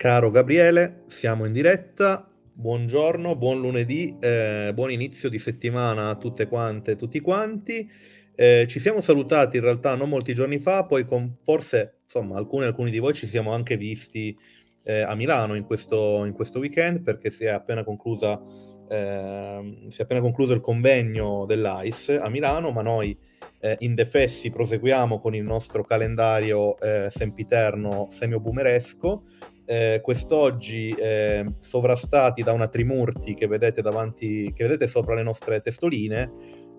Caro Gabriele, siamo in diretta. Buongiorno, buon lunedì, eh, buon inizio di settimana a tutte quante e tutti quanti. Eh, ci siamo salutati in realtà non molti giorni fa, poi con forse insomma alcuni, alcuni di voi ci siamo anche visti eh, a Milano in questo, in questo, weekend perché si è appena conclusa eh, si è appena concluso il convegno dell'AIS a Milano, ma noi eh, in Defessi proseguiamo con il nostro calendario eh, sempiterno semio-boomeresco eh, quest'oggi eh, sovrastati da una Trimurti che vedete davanti, che vedete sopra le nostre testoline,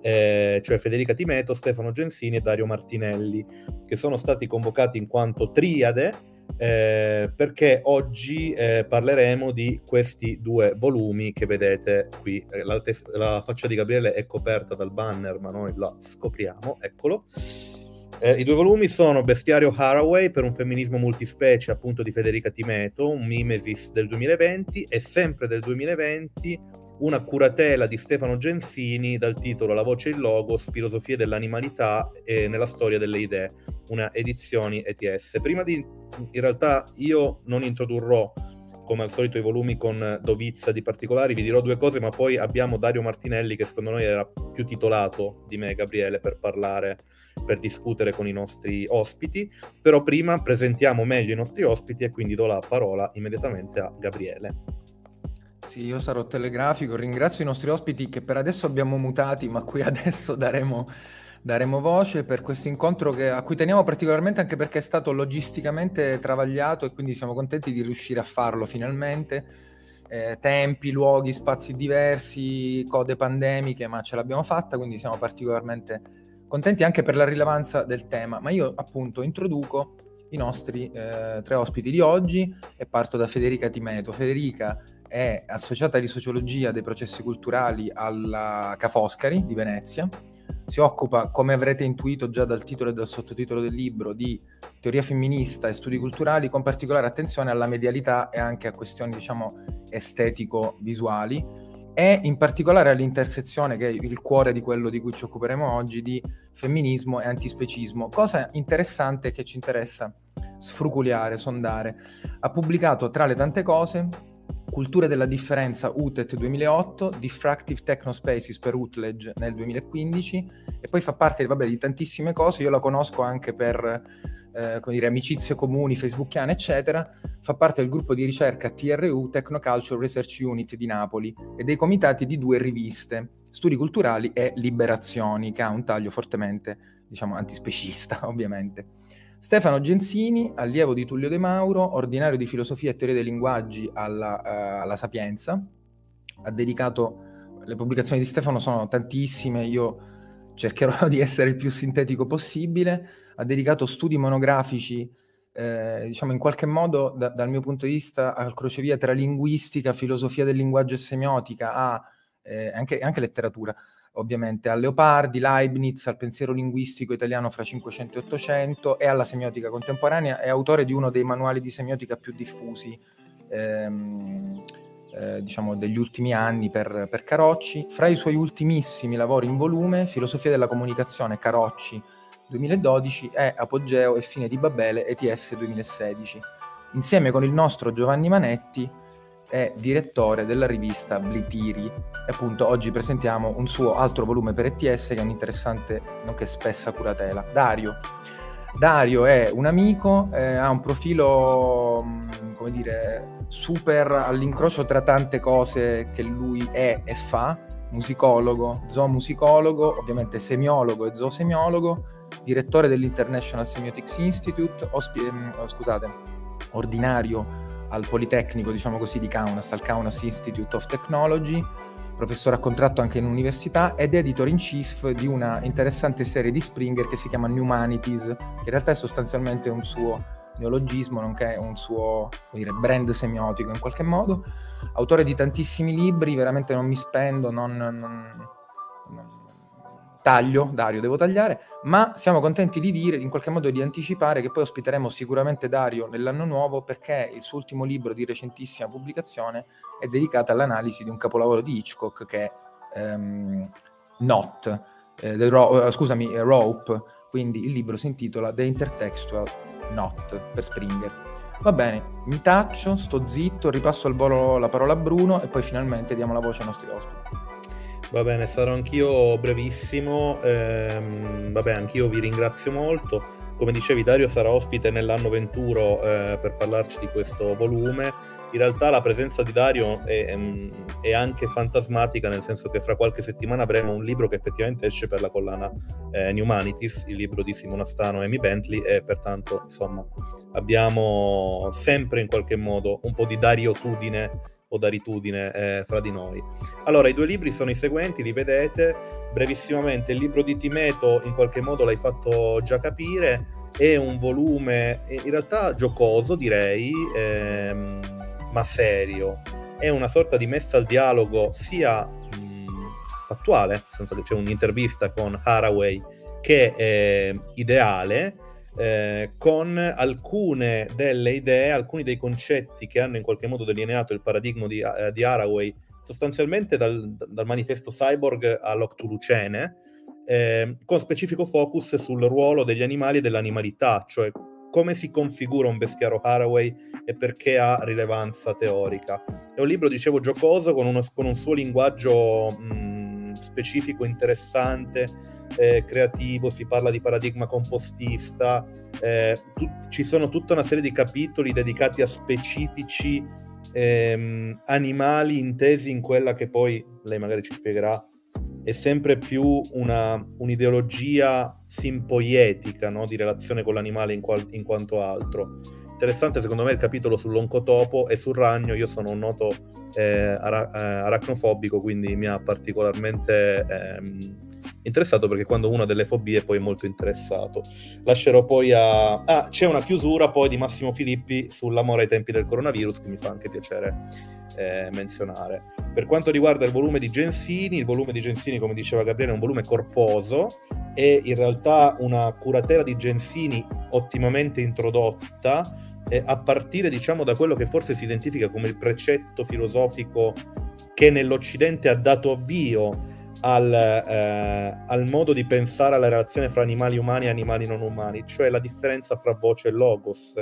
eh, cioè Federica Timeto, Stefano Gensini e Dario Martinelli, che sono stati convocati in quanto triade eh, perché oggi eh, parleremo di questi due volumi che vedete qui. Eh, la, la faccia di Gabriele è coperta dal banner, ma noi la scopriamo, eccolo. Eh, I due volumi sono Bestiario Haraway per un femminismo multispecie, appunto di Federica Timeto, un mimesis del 2020, e sempre del 2020 una curatela di Stefano Gensini dal titolo La voce e il logos, filosofie dell'animalità e nella storia delle idee, una edizioni ETS. Prima di, in realtà io non introdurrò come al solito i volumi con dovizia di particolari, vi dirò due cose, ma poi abbiamo Dario Martinelli che secondo noi era più titolato di me, Gabriele, per parlare per discutere con i nostri ospiti, però prima presentiamo meglio i nostri ospiti e quindi do la parola immediatamente a Gabriele. Sì, io sarò telegrafico, ringrazio i nostri ospiti che per adesso abbiamo mutati, ma qui adesso daremo, daremo voce per questo incontro che, a cui teniamo particolarmente anche perché è stato logisticamente travagliato e quindi siamo contenti di riuscire a farlo finalmente. Eh, tempi, luoghi, spazi diversi, code pandemiche, ma ce l'abbiamo fatta, quindi siamo particolarmente contenti anche per la rilevanza del tema, ma io appunto introduco i nostri eh, tre ospiti di oggi e parto da Federica Timeto. Federica è associata di sociologia dei processi culturali alla Ca' Foscari di Venezia. Si occupa, come avrete intuito già dal titolo e dal sottotitolo del libro, di teoria femminista e studi culturali, con particolare attenzione alla medialità e anche a questioni, diciamo, estetico-visuali e in particolare all'intersezione, che è il cuore di quello di cui ci occuperemo oggi, di femminismo e antispecismo. Cosa interessante che ci interessa sfruculiare, sondare. Ha pubblicato tra le tante cose Culture della differenza UTET 2008, Diffractive Technospaces per Utledge nel 2015 e poi fa parte vabbè, di tantissime cose, io la conosco anche per eh, come dire, amicizie comuni, facebookiane, eccetera, fa parte del gruppo di ricerca TRU, Technoculture Research Unit di Napoli e dei comitati di due riviste, Studi Culturali e Liberazioni, che ha un taglio fortemente, diciamo, antispecista, ovviamente. Stefano Gensini, allievo di Tullio De Mauro, ordinario di filosofia e teoria dei linguaggi alla, uh, alla Sapienza, ha dedicato, le pubblicazioni di Stefano sono tantissime, io cercherò di essere il più sintetico possibile, ha dedicato studi monografici, eh, diciamo in qualche modo da, dal mio punto di vista al crocevia tra linguistica, filosofia del linguaggio e semiotica, a eh, anche, anche, letteratura, ovviamente, a Leopardi, Leibniz, al pensiero linguistico italiano fra 500 e 800 e alla semiotica contemporanea, è autore di uno dei manuali di semiotica più diffusi. Ehm, eh, diciamo degli ultimi anni per, per, Carocci. Fra i suoi ultimissimi lavori in volume, Filosofia della comunicazione Carocci 2012 e Apogeo e Fine di Babele ETS 2016. Insieme con il nostro Giovanni Manetti è direttore della rivista Blitiri e appunto oggi presentiamo un suo altro volume per ETS che è un'interessante, nonché spessa curatela. Dario. Dario è un amico, eh, ha un profilo, mm, come dire, super all'incrocio tra tante cose che lui è e fa, musicologo, zoomusicologo, ovviamente semiologo e zoosemiologo, direttore dell'International Semiotics Institute, ospi- oh, scusate, ordinario al Politecnico, diciamo così, di Kaunas, al Kaunas Institute of Technology, professore a contratto anche in università ed editor in chief di una interessante serie di Springer che si chiama Humanities, che in realtà è sostanzialmente un suo neologismo, nonché un suo dire, brand semiotico in qualche modo. Autore di tantissimi libri, veramente non mi spendo, non, non taglio, Dario, devo tagliare, ma siamo contenti di dire, in qualche modo di anticipare che poi ospiteremo sicuramente Dario nell'anno nuovo perché il suo ultimo libro di recentissima pubblicazione è dedicato all'analisi di un capolavoro di Hitchcock che è um, Not, eh, ro- scusami, Rope, Quindi il libro si intitola The Intertextual Not per Springer. Va bene, mi taccio, sto zitto, ripasso al volo la parola a Bruno e poi finalmente diamo la voce ai nostri ospiti. Va bene, sarò anch'io brevissimo. Ehm, vabbè, anch'io vi ringrazio molto. Come dicevi, Dario sarà ospite nell'anno 21 eh, per parlarci di questo volume in realtà la presenza di Dario è, ehm, è, anche fantasmatica, nel senso che fra qualche settimana avremo un libro che effettivamente esce per la collana eh, New Humanities, il libro di Simona Stano e Amy Bentley, e pertanto insomma abbiamo sempre in qualche modo un po' di Dario-tudine o daritudine eh, fra di noi. Allora, i due libri sono i seguenti, li vedete. Brevissimamente, il libro di Timeto in qualche modo l'hai fatto già capire, è un volume in realtà giocoso, direi, ehm, ma serio. È una sorta di messa al dialogo sia mh, fattuale, nel senso che c'è un'intervista con Haraway che è ideale, eh, con alcune delle idee, alcuni dei concetti che hanno in qualche modo delineato il paradigma di, uh, di Haraway, sostanzialmente dal, dal manifesto Cyborg all'Octulucene, eh, con specifico focus sul ruolo degli animali e dell'animalità, cioè come si configura un bestiario Haraway e perché ha rilevanza teorica. È un libro, dicevo, giocoso, con, uno, con un suo linguaggio mh, specifico, interessante, eh, creativo, si parla di paradigma compostista, eh, tu, ci sono tutta una serie di capitoli dedicati a specifici ehm, animali intesi in quella che poi, lei magari ci spiegherà, è sempre più una, un'ideologia simpoietica no? di relazione con l'animale in, qual- in, quanto altro. Interessante secondo me il capitolo sull'oncotopo e sul ragno, io sono un noto eh, ara- eh, aracnofobico, quindi mi ha particolarmente ehm, interessato perché quando uno ha delle fobie poi è molto interessato. Lascerò poi a... Ah, c'è una chiusura poi di Massimo Filippi sull'amore ai tempi del coronavirus che mi fa anche piacere eh, menzionare. Per quanto riguarda il volume di Gensini, il volume di Gensini, come diceva Gabriele, è un volume corposo e in realtà una curatela di Gensini ottimamente introdotta eh, a partire diciamo da quello che forse si identifica come il precetto filosofico che nell'Occidente ha dato avvio al, eh, al, modo di pensare alla relazione fra animali umani e animali non umani, cioè la differenza fra voce e logos,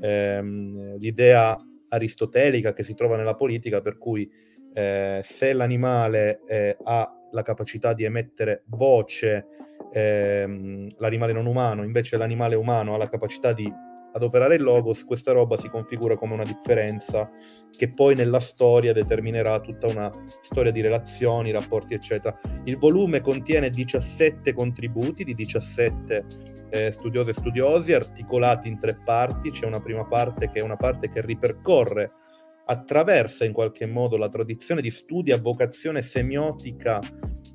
ehm, l'idea aristotelica che si trova nella politica, per cui eh, se l'animale eh, ha la capacità di emettere voce, ehm, l'animale non umano, invece l'animale umano ha la capacità di adoperare il logos, questa roba si configura come una differenza che poi nella storia determinerà tutta una storia di relazioni, rapporti, eccetera. Il volume contiene 17 contributi di 17 eh, studiose e studiosi, articolati in tre parti. C'è una prima parte che è una parte che ripercorre, attraversa in qualche modo la tradizione di studi a vocazione semiotica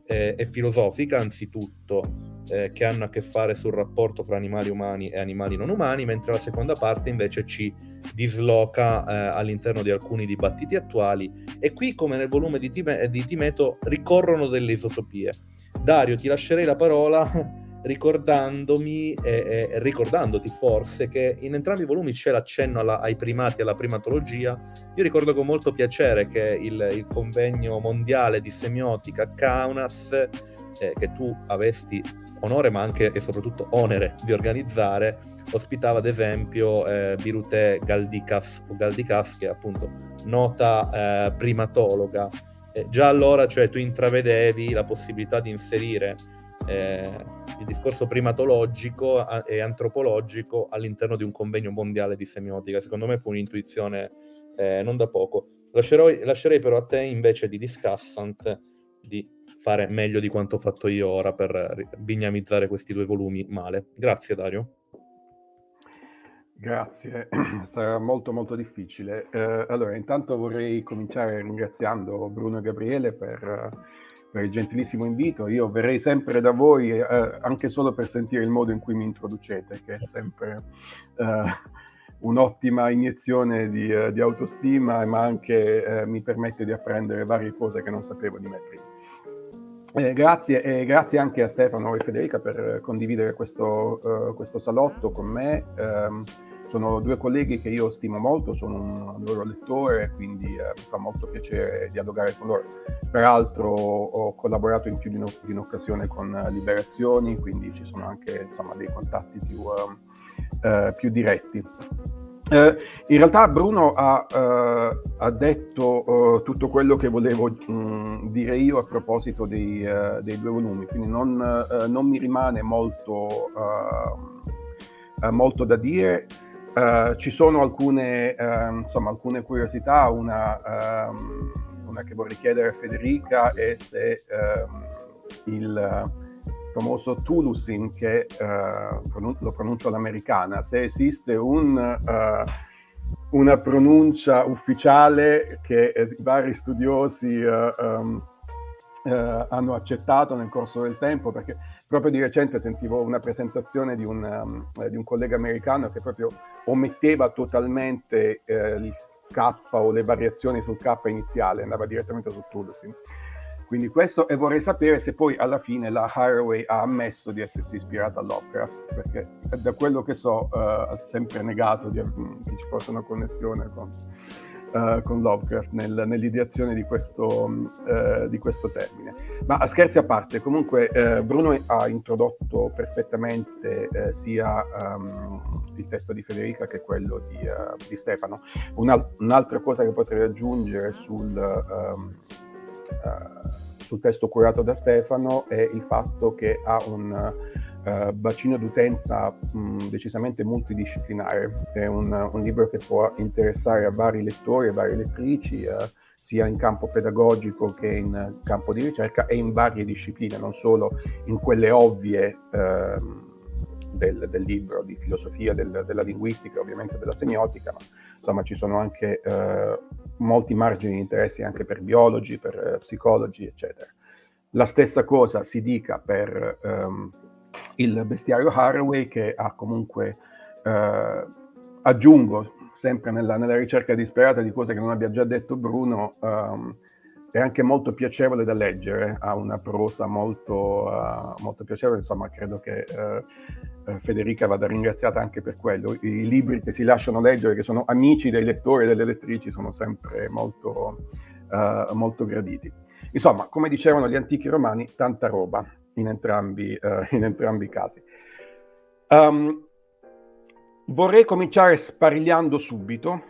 eh, e filosofica, anzitutto, eh, che hanno a che fare sul rapporto fra animali umani e animali non umani, mentre la seconda parte invece ci disloca eh, all'interno di alcuni dibattiti attuali. E qui, come nel volume di, Time- di Timeto, ricorrono delle isotopie. Dario, ti lascerei la parola ricordandomi e, e, ricordandoti forse che in entrambi i volumi c'è l'accenno alla, ai primati, alla primatologia. Io ricordo con molto piacere che il, il convegno mondiale di semiotica Kaunas, eh, che tu avesti onore ma anche e soprattutto onere di organizzare, ospitava ad esempio eh, Birute Galdikas, o Galdikas, che è appunto nota eh, primatologa. già allora cioè, tu intravedevi la possibilità di inserire eh, il discorso primatologico e antropologico all'interno di un convegno mondiale di semiotica. Secondo me fu un'intuizione eh, non da poco. Lascerò, lascerei però a te invece di Discussant di fare meglio di quanto ho fatto io ora per bignamizzare questi due volumi male. Grazie Dario. Grazie, sarà molto molto difficile. Eh, allora, intanto vorrei cominciare ringraziando Bruno e Gabriele per per il gentilissimo invito. Io verrei sempre da voi eh, anche solo per sentire il modo in cui mi introducete, che è sempre eh, un'ottima iniezione di, uh, di, autostima, ma anche eh, mi permette di apprendere varie cose che non sapevo di me prima. Eh, grazie e grazie anche a Stefano e Federica per condividere questo, uh, questo salotto con me. Um, sono due colleghi che io stimo molto, sono un loro lettore, quindi eh, mi fa molto piacere dialogare con loro. Peraltro ho collaborato in più di, un, di un'occasione con Liberazioni, quindi ci sono anche insomma, dei contatti più, uh, più diretti. Eh, in realtà Bruno ha, eh, ha detto eh, tutto quello che volevo mh, mm, dire io a proposito dei, eh, dei due volumi, quindi non, eh, non mi rimane molto, eh, molto da dire. ci sono alcune, insomma, alcune curiosità, una, ehm, una, che vorrei chiedere a Federica è se ehm, il famoso Tulusin, che uh, lo pronuncio all'americana, se esiste un, uh, una pronuncia ufficiale che eh, vari studiosi uh, um, hanno accettato nel corso del tempo, perché proprio di recente sentivo una presentazione di un, um, di un collega americano che proprio ometteva totalmente il K o le variazioni sul K iniziale, andava direttamente su Tulusin. Quindi questo, e vorrei sapere se poi alla fine la Haraway ha ammesso di essersi ispirata a Lovecraft, perché da quello che so uh, ha sempre negato di, mm, che ci fosse una connessione con, uh, con Lovecraft nel, nell'ideazione di questo, uh, di questo, termine. Ma a scherzi a parte, comunque Bruno ha introdotto perfettamente sia um, il testo di Federica che quello di, di Stefano. Una, un'altra cosa che potrei aggiungere sul... Um, uh, sul testo curato da Stefano è il fatto che ha un uh, bacino d'utenza mh, decisamente multidisciplinare. È un, un, libro che può interessare a vari lettori e varie lettrici, uh, sia in campo pedagogico che in campo di ricerca e in varie discipline, non solo in quelle ovvie. Uh, del, del, libro di filosofia del, della linguistica, ovviamente della semiotica, ma insomma ci sono anche eh, molti margini di interesse anche per biologi, per eh, psicologi, eccetera. La stessa cosa si dica per ehm, il bestiario Haraway che ha comunque, eh, aggiungo sempre nella, nella, ricerca disperata di cose che non abbia già detto Bruno, ehm, è anche molto piacevole da leggere, ha una prosa molto, uh, molto piacevole, insomma credo che uh, Federica vada ringraziata anche per quello. I libri che si lasciano leggere, che sono amici dei lettori e delle lettrici, sono sempre molto, uh, molto graditi. Insomma, come dicevano gli antichi romani, tanta roba in entrambi, in entrambi i casi. Um, vorrei cominciare sparigliando subito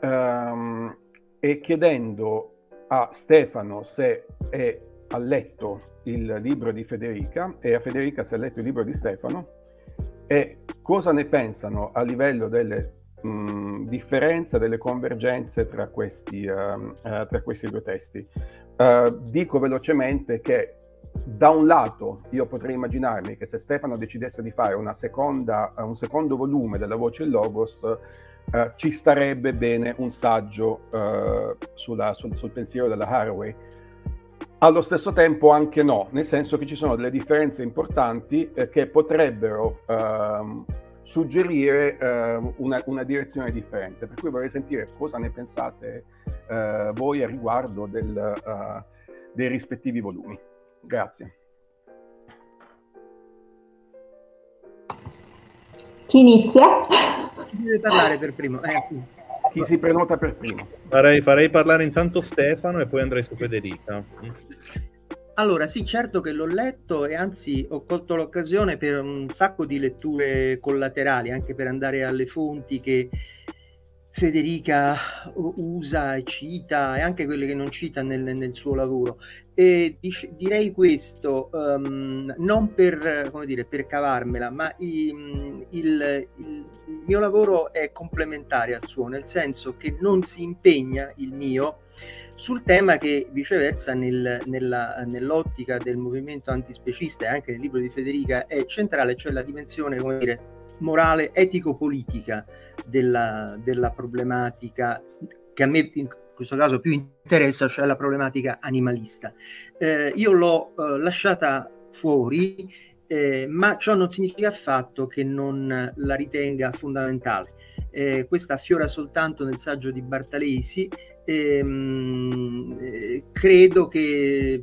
um, e chiedendo a Stefano se è, ha letto il libro di Federica e a Federica se ha letto il libro di Stefano e cosa ne pensano a livello delle mh, differenze, delle convergenze tra questi, uh, uh, tra questi due testi. Uh, dico velocemente che da un lato io potrei immaginarmi che se Stefano decidesse di fare seconda, un secondo volume della voce Logos, eh, ci starebbe bene un saggio eh, sulla, sul, sul, pensiero della Haraway. Allo stesso tempo anche no, nel senso che ci sono delle differenze importanti eh, che potrebbero ehm, suggerire ehm, una, una, direzione differente. Per cui vorrei sentire cosa ne pensate eh, voi a riguardo del, eh, dei rispettivi volumi. Grazie. Chi inizia? Chi deve parlare per primo? Eh, chi si prenota per primo? Farei, farei, parlare intanto Stefano e poi andrei su Federica. Allora, sì, certo che l'ho letto e anzi ho colto l'occasione per un sacco di letture collaterali, anche per andare alle fonti che Federica usa e cita e anche quelle che non cita nel, nel suo lavoro. E dic- direi questo um, non per, dire, per cavarmela, ma il, il, il, mio lavoro è complementare al suo, nel senso che non si impegna il mio sul tema che viceversa nel, nella, nell'ottica del movimento antispecista e anche nel libro di Federica è centrale, cioè la dimensione dire, morale etico-politica della, della problematica che a me in questo caso più interessa, cioè la problematica animalista. Eh, io l'ho eh, lasciata fuori, eh, ma ciò non significa affatto che non la ritenga fondamentale. Eh, questa affiora soltanto nel saggio di Bartalesi. Ehm, eh, credo che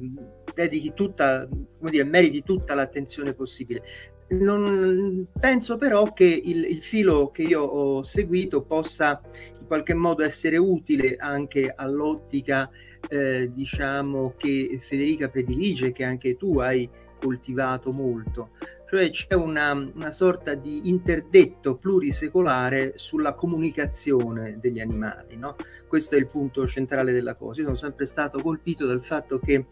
dedichi tutta, come dire, meriti tutta l'attenzione possibile. Non, penso però che il, il, filo che io ho seguito possa in qualche modo essere utile anche all'ottica, eh, diciamo, che Federica predilige, che anche tu hai coltivato molto. Cioè c'è una, una sorta di interdetto plurisecolare sulla comunicazione degli animali. No? Questo è il punto centrale della cosa. Io sono sempre stato colpito dal fatto che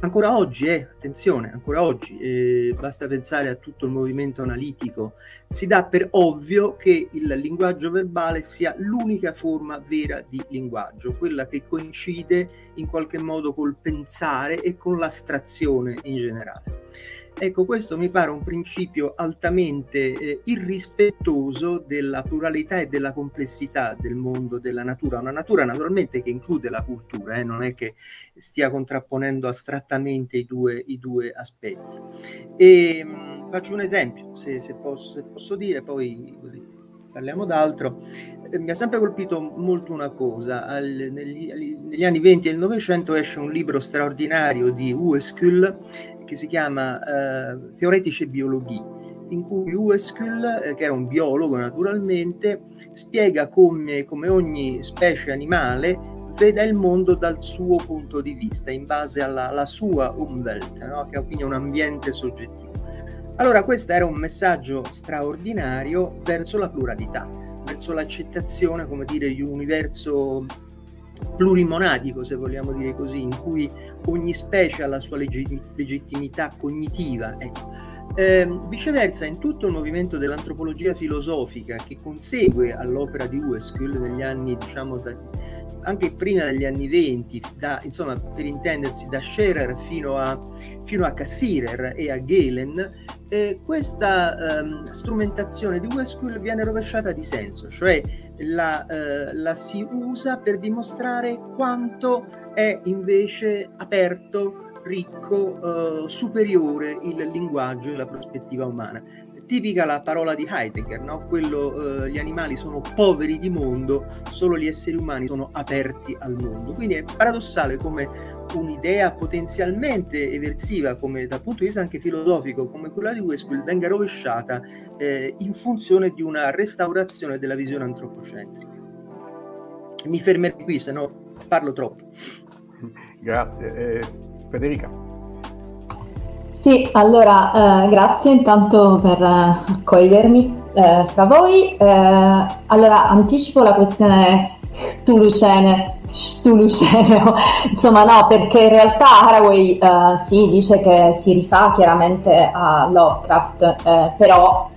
ancora oggi, eh, attenzione, ancora oggi, eh, basta pensare a tutto il movimento analitico, si dà per ovvio che il linguaggio verbale sia l'unica forma vera di linguaggio, quella che coincide in qualche modo col pensare e con l'astrazione in generale. Ecco, questo mi pare un principio altamente eh, irrispettoso della pluralità e della complessità del mondo della natura, una natura naturalmente che include la cultura, eh, non è che stia contrapponendo astrattamente i due, i due aspetti. E, mh, mm, faccio un esempio, se, se, posso, se posso, dire, poi parliamo d'altro. Eh, mi ha sempre colpito molto una cosa, Al, negli, negli, anni 20 e 900 esce un libro straordinario di Uescul che si chiama eh, Teoretici Biologie, in cui Uescul, eh, che era un biologo naturalmente, spiega come, come ogni specie animale veda il mondo dal suo punto di vista, in base alla, alla sua Umwelt, no? che è quindi un ambiente soggettivo. Allora questo era un messaggio straordinario verso la pluralità, verso l'accettazione, come dire, di un universo plurimonadico, se vogliamo dire così, in cui ogni specie ha la sua legittimità cognitiva. Ecco. Eh, viceversa, in tutto il movimento dell'antropologia filosofica che consegue all'opera di Uescul negli anni, diciamo, da, anche prima degli anni 20, da, insomma, per intendersi, da Scherer fino a, fino a Cassirer e a Galen, eh, questa ehm, strumentazione di Westschool viene rovesciata di senso, cioè la, eh, la, si usa per dimostrare quanto è invece aperto, ricco, eh, superiore il linguaggio e la prospettiva umana tipica la parola di Heidegger, no? Quello, eh, gli animali sono poveri di mondo, solo gli esseri umani sono aperti al mondo. Quindi è paradossale come un'idea potenzialmente eversiva, come dal punto di vista anche filosofico, come quella di Westfield, venga rovesciata eh, in funzione di una restaurazione della visione antropocentrica. Mi fermerei qui, se no parlo troppo. Grazie. Eh, Federica. Sì, allora eh, grazie intanto per eh, accogliermi eh, fra voi. Eh, allora anticipo la questione Tulucene, Stulucene, insomma no, perché in realtà Haraway eh, sì, dice che si rifà chiaramente a Lovecraft, eh, però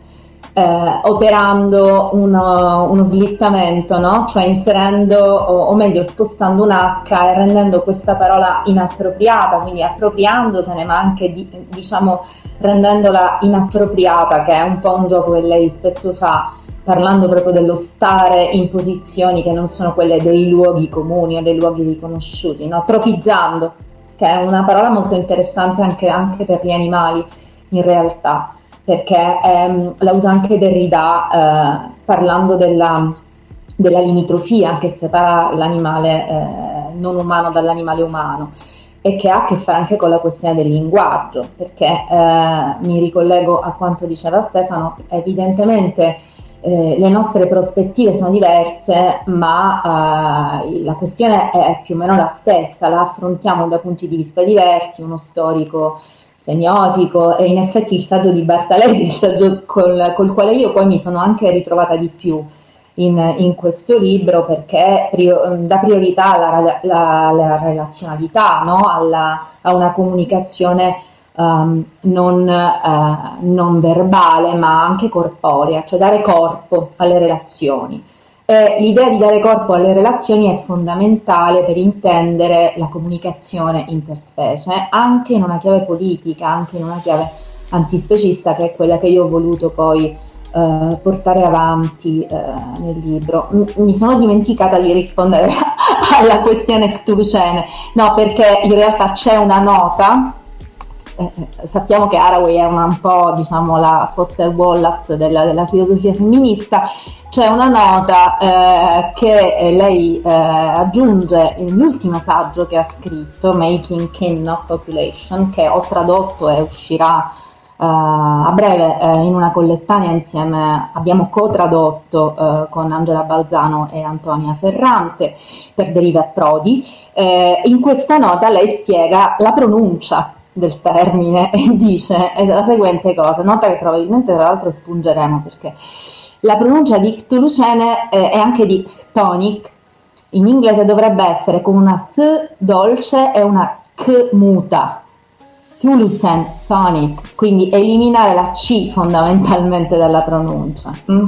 eh, operando uno, uno slittamento, no? cioè inserendo o, o, meglio spostando un H e rendendo questa parola inappropriata, quindi appropriandosene ma anche di, diciamo rendendola inappropriata, che è un po' un gioco che lei spesso fa parlando proprio dello stare in posizioni che non sono quelle dei luoghi comuni o dei luoghi riconosciuti, no? tropizzando, che è una parola molto interessante anche, anche per gli animali in realtà perché ehm, la usa anche Derrida eh, parlando della, della, limitrofia che separa l'animale eh, non umano dall'animale umano e che ha a che fare anche con la questione del linguaggio, perché eh, mi ricollego a quanto diceva Stefano, evidentemente eh, le nostre prospettive sono diverse, ma eh, la questione è più o meno la stessa, la affrontiamo da punti di vista diversi, uno storico semiotico e in effetti il saggio di Bartalesi, il saggio col, col quale io poi mi sono anche ritrovata di più in, in questo libro perché prio, dà priorità alla relazionalità, no? alla, a una comunicazione um, non, uh, non verbale ma anche corporea, cioè dare corpo alle relazioni. Eh, l'idea di dare corpo alle relazioni è fondamentale per intendere la comunicazione interspecie, anche in una chiave politica, anche in una chiave antispecista, che è quella che io ho voluto poi eh, portare avanti eh, nel libro. Mi sono dimenticata di rispondere alla questione Cthulhucene, no, perché in realtà c'è una nota eh, eh, sappiamo che Haraway è una, un po' diciamo, la Foster Wallace della, della filosofia femminista, c'è una nota eh, che eh, lei eh, aggiunge nell'ultimo saggio che ha scritto, Making Kin of Population, che ho tradotto e uscirà a breve in una collettanea insieme abbiamo co-tradotto con Angela Balzano e Antonia Ferrante per Derive a Prodi. in questa nota lei spiega la pronuncia del termine e dice la seguente cosa, nota che probabilmente tra l'altro spungeremo perché la pronuncia di Cthulhucene eh, è anche di tonic, in inglese dovrebbe essere con una T dolce e una K muta, Thulusen tonic, quindi eliminare la C fondamentalmente dalla pronuncia. Mm?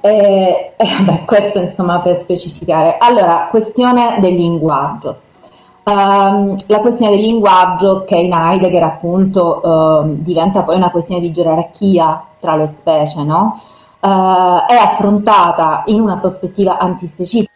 E, e beh, questo insomma per specificare. Allora, questione del linguaggio. Um, la questione del linguaggio che in Heidegger appunto uh, diventa poi una questione di gerarchia tra le specie, no? uh, è affrontata in una prospettiva antispecista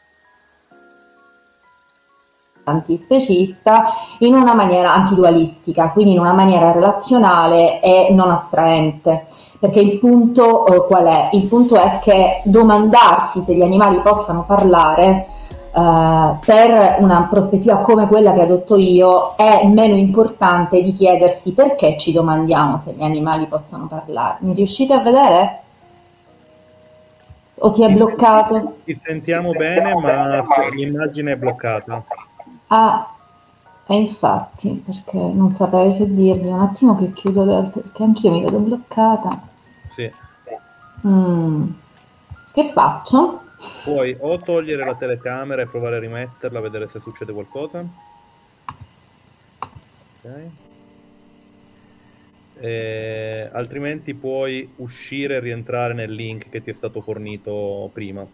antispecista in una maniera antidualistica, quindi in una maniera relazionale e non astraente. Perché il punto uh, qual è? Il punto è che domandarsi se gli animali possano parlare Uh, per una prospettiva come quella che adotto io è meno importante di chiedersi perché ci domandiamo se gli animali possono parlare. Mi riuscite a vedere? O si è ti bloccato? Senti, ti sentiamo bene, ma l'immagine è bloccata. Ah, e infatti, perché non saprei che dirvi. Un attimo che chiudo le altre, perché anch'io mi vedo bloccata. Sì. Mm. Che faccio? Puoi o togliere la telecamera e provare a rimetterla, a vedere se succede qualcosa. Ok. E, altrimenti puoi uscire e rientrare nel link che ti è stato fornito prima.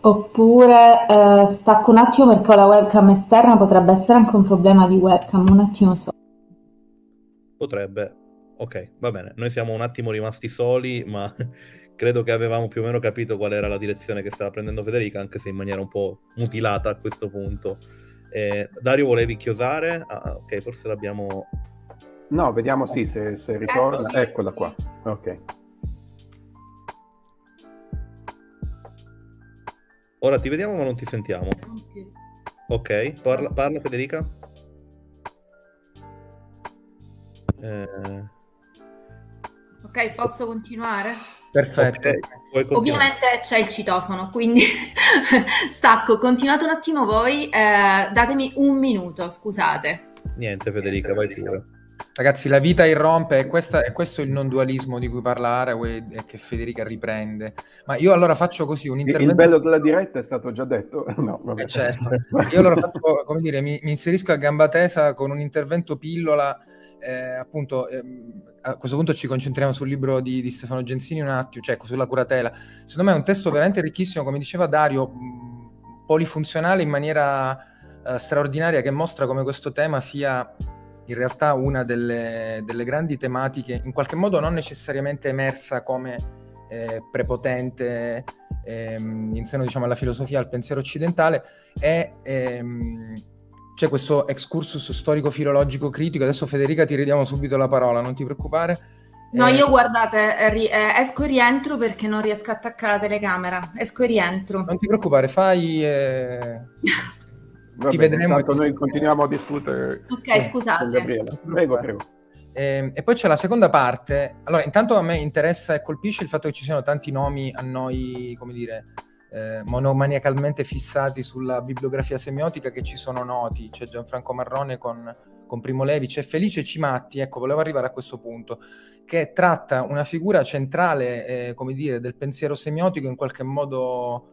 Oppure eh, stacco un attimo perché ho la webcam esterna, potrebbe essere anche un problema di webcam, un attimo solo. Potrebbe. Ok, va bene. Noi siamo un attimo rimasti soli, ma credo che avevamo più o meno capito qual era la direzione che stava prendendo Federica, anche se in maniera un po' mutilata a questo punto. Eh, Dario, volevi chiosare? Ah, ok, forse l'abbiamo... No, vediamo sì, se, se ritorna. Eccola qua. Ok. Ora ti vediamo ma non ti sentiamo. Ok, parla, parla Federica. Eh... Ok, posso continuare? Perfetto. Okay, Ovviamente c'è il citofono, quindi stacco. Continuate un attimo voi, eh, datemi un minuto, scusate. Niente Federica, vai pure. Ragazzi, la vita irrompe e, questa, e questo è il non dualismo di cui parla Haraway e che Federica riprende. Ma io allora faccio così un intervento... Il bello della diretta è stato già detto. No, vabbè. Eh certo. Io allora faccio, come dire, mi, mi, inserisco a gamba tesa con un intervento pillola, eh, appunto... Ehm, a questo punto ci concentriamo sul libro di, di, Stefano Gensini un attimo, cioè sulla curatela. Secondo me è un testo veramente ricchissimo, come diceva Dario, polifunzionale in maniera uh, straordinaria, che mostra come questo tema sia in realtà una delle, delle, grandi tematiche, in qualche modo non necessariamente emersa come eh, prepotente ehm, in seno diciamo, alla filosofia, al pensiero occidentale, è... Ehm, c'è questo excursus storico-filologico critico. Adesso Federica ti ridiamo subito la parola, non ti preoccupare. No, eh... io guardate, ri- eh, esco e rientro perché non riesco a attaccare la telecamera. Esco e rientro. Non ti preoccupare, fai... Eh... ti bene, vedremo. Noi continuiamo a discutere. Ok, sì, scusate. Prego, prego. Eh, e poi c'è la seconda parte. Allora, intanto a me interessa e colpisce il fatto che ci siano tanti nomi a noi, come dire, eh, monomaniacalmente fissati sulla bibliografia semiotica che ci sono noti, c'è Gianfranco Marrone con, con Primo Levi, c'è Felice Cimatti, ecco, volevo arrivare a questo punto, che tratta una figura centrale, eh, come dire, del pensiero semiotico in qualche modo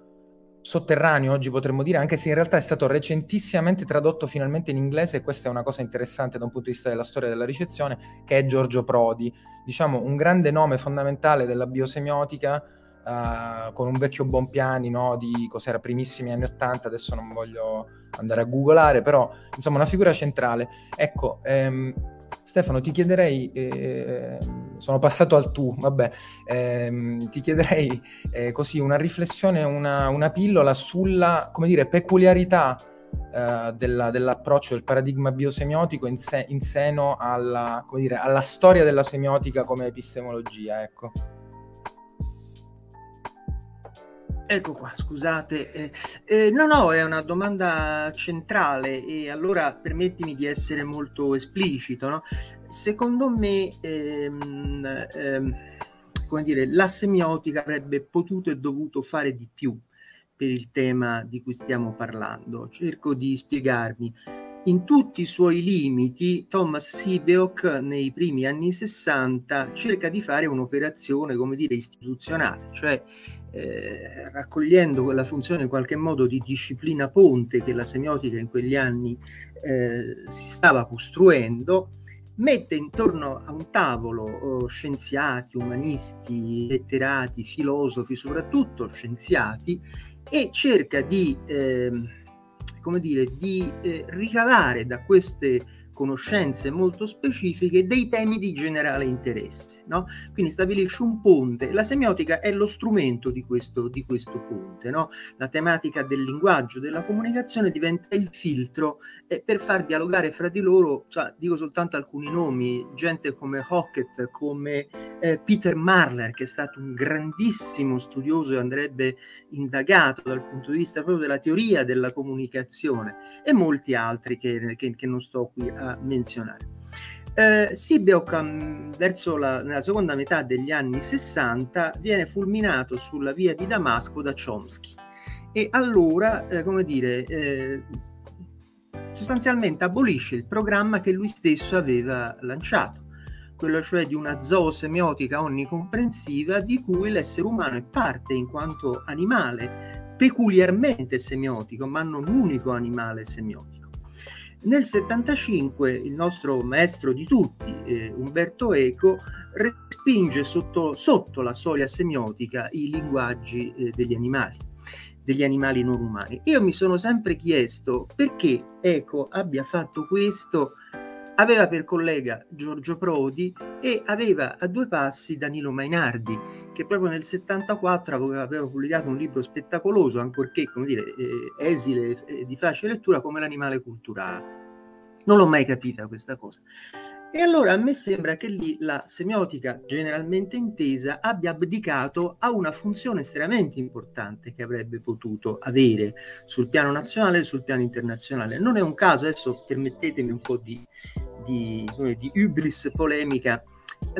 sotterraneo, oggi potremmo dire, anche se in realtà è stato recentissimamente tradotto finalmente in inglese, e questa è una cosa interessante da un punto di vista della storia della ricezione, che è Giorgio Prodi, diciamo un grande nome fondamentale della biosemiotica, uh, con un vecchio Bompiani no, di cos'era primissimi anni 80, adesso non voglio andare a googolare, però insomma una figura centrale. Ecco, ehm, Stefano, ti chiederei, eh, sono passato al tu, vabbè, ehm, ti chiederei eh, così una riflessione, una, una, pillola sulla, come dire, peculiarità eh, della, dell'approccio del paradigma biosemiotico in, se, in seno alla, dire, alla storia della semiotica come epistemologia, ecco. Ecco qua, scusate. Eh, eh, no, no, è una domanda centrale e allora permettimi di essere molto esplicito. No? secondo me, ehm, ehm, come dire, la semiotica avrebbe potuto e dovuto fare di più per il tema di cui stiamo parlando. Cerco di spiegarmi. In tutti i suoi limiti, Thomas Sibeok nei primi anni 60 cerca di fare un'operazione, come dire, istituzionale, cioè eh, raccogliendo quella funzione in qualche modo di disciplina ponte che la semiotica in quegli anni eh, si stava costruendo, mette intorno a un tavolo oh, scienziati, umanisti, letterati, filosofi, soprattutto scienziati, e cerca di, eh, come dire, di eh, ricavare da queste conoscenze molto specifiche dei temi di generale interesse. No? Quindi stabilisce un ponte. La semiotica è lo strumento di questo, di questo ponte. No? La tematica del linguaggio, della comunicazione diventa il filtro eh, per far dialogare fra di loro, cioè, dico soltanto alcuni nomi, gente come Hockett, come eh, Peter Marler, che è stato un grandissimo studioso e andrebbe indagato dal punto di vista proprio della teoria della comunicazione, e molti altri che, che, che non sto qui a menzionare. Eh, Sibeok um, verso la, nella seconda metà degli anni 60 viene fulminato sulla via di Damasco da Chomsky e allora, eh, come dire, eh, sostanzialmente abolisce il programma che lui stesso aveva lanciato, quello cioè di una zoosemiotica onnicomprensiva di cui l'essere umano è parte in quanto animale peculiarmente semiotico, ma non unico animale semiotico. Nel 75 il nostro maestro di tutti, eh, Umberto Eco, respinge sotto, sotto, la soglia semiotica i linguaggi eh, degli animali, degli animali non umani. Io mi sono sempre chiesto perché Eco abbia fatto questo. Aveva per collega Giorgio Prodi e aveva a due passi Danilo Mainardi, che proprio nel 74 aveva pubblicato un libro spettacoloso, ancorché come dire, eh, esile e di facile lettura, come l'animale culturale. Non l'ho mai capita questa cosa. E allora a me sembra che lì la semiotica generalmente intesa abbia abdicato a una funzione estremamente importante che avrebbe potuto avere sul piano nazionale e sul piano internazionale. Non è un caso, adesso permettetemi un po' di, di, di ibris polemica,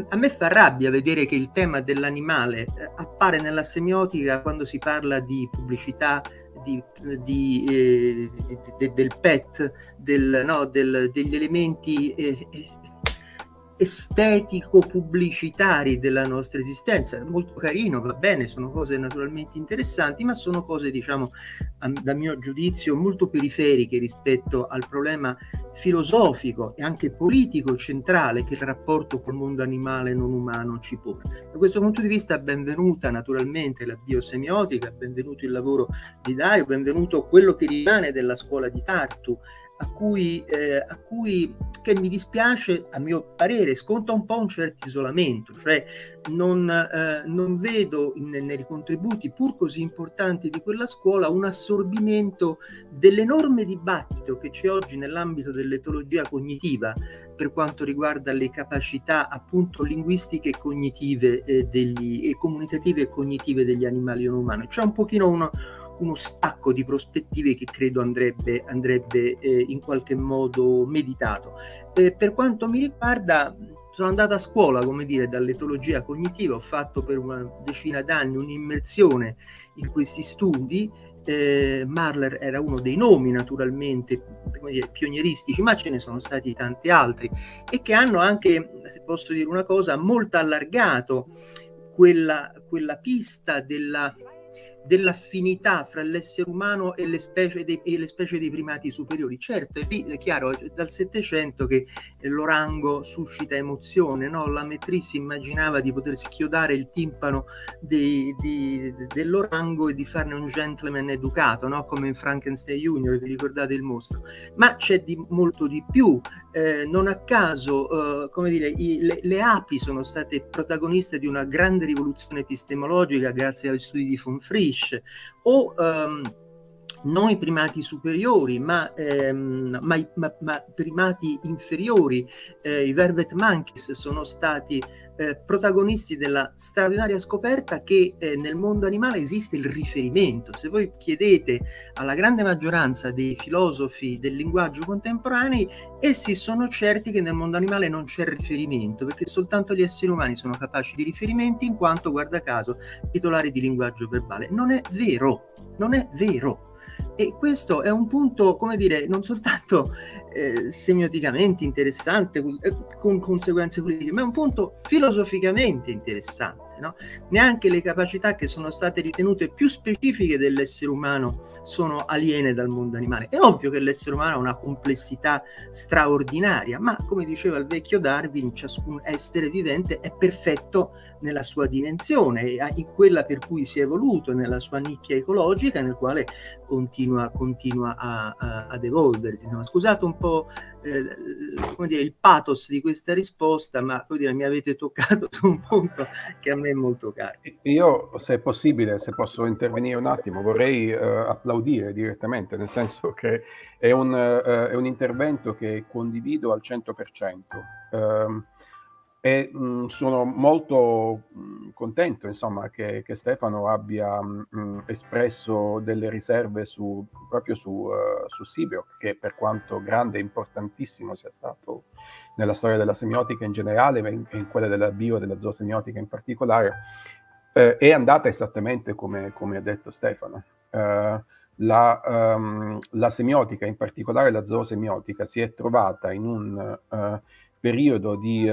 a me fa rabbia vedere che il tema dell'animale eh, appare nella semiotica quando si parla di pubblicità, di, di, eh, de, del PET, del, no, del, degli elementi eh, eh estetico-pubblicitari della nostra esistenza. Molto carino, va bene, sono cose naturalmente interessanti, ma sono cose, diciamo, a, da mio giudizio, molto periferiche rispetto al problema filosofico e anche politico centrale che il rapporto col mondo animale non umano ci pone. Da questo punto di vista, benvenuta naturalmente la biosemiotica, benvenuto il lavoro di Dario, benvenuto quello che rimane della scuola di Tartu a cui, eh, a cui che mi dispiace, a mio parere, sconta un po' un certo isolamento, cioè non, eh, non vedo in, nei contributi pur così importanti di quella scuola un assorbimento dell'enorme dibattito che c'è oggi nell'ambito dell'etologia cognitiva per quanto riguarda le capacità appunto linguistiche e cognitive eh, degli, e comunicative e cognitive degli animali non umani. C'è un pochino uno, uno stacco di prospettive che credo andrebbe, andrebbe eh, in qualche modo meditato. Eh, per quanto mi riguarda, sono andato a scuola, come dire, dall'etologia cognitiva, ho fatto per una decina d'anni un'immersione in questi studi. Eh, Marler era uno dei nomi naturalmente dire, pionieristici, ma ce ne sono stati tanti altri e che hanno anche, se posso dire una cosa, molto allargato quella, quella pista della dell'affinità fra l'essere umano e le specie dei, e le specie dei primati superiori. Certo, è, è chiaro, è dal Settecento che l'orango suscita emozione, no? la Metri si immaginava di poter schiodare il timpano di, di, dell'orango e di farne un gentleman educato, no? come in Frankenstein Junior, vi ricordate il mostro. Ma c'è di, molto di più, eh, non a caso, eh, come dire, i, le, le api sono state protagoniste di una grande rivoluzione epistemologica grazie agli studi di von Frisch, Fish o um, non i primati superiori, ma, ehm, ma, ma, ma primati inferiori. Eh, I Vervet Monkeys sono stati eh, protagonisti della straordinaria scoperta che eh, nel mondo animale esiste il riferimento. Se voi chiedete alla grande maggioranza dei filosofi del linguaggio contemporanei, essi sono certi che nel mondo animale non c'è riferimento, perché soltanto gli esseri umani sono capaci di riferimenti in quanto, guarda caso, titolari di linguaggio verbale. Non è vero, non è vero. E questo è un punto, come dire, non soltanto eh, semioticamente interessante, eh, con conseguenze politiche, ma è un punto filosoficamente interessante no? neanche le capacità che sono state ritenute più specifiche dell'essere umano sono aliene dal mondo animale. È ovvio che l'essere umano ha una complessità straordinaria, ma come diceva il vecchio Darwin, ciascun essere vivente è perfetto nella sua dimensione, in quella per cui si è evoluto, nella sua nicchia ecologica, nel quale continua, continua a, a, ad evolversi. Insomma, scusate un po' eh, dire, il pathos di questa risposta, ma dire, mi avete toccato su un punto che a me molto caro. Io, se è possibile, se posso intervenire un attimo, vorrei eh, applaudire direttamente, nel senso che è un, eh, è un intervento che condivido al 100%. Um, e mh, mm, sono molto mh, mm, contento insomma, che, che Stefano abbia mh, mm, espresso delle riserve su, proprio su, uh, su Sibio, che per quanto grande e importantissimo sia stato nella storia della semiotica in generale e in, in, quella della bio e della zoosemiotica in particolare, eh, è andata esattamente come, come ha detto Stefano. Uh, la, um, la, semiotica, in particolare la zoosemiotica, si è trovata in un uh, periodo di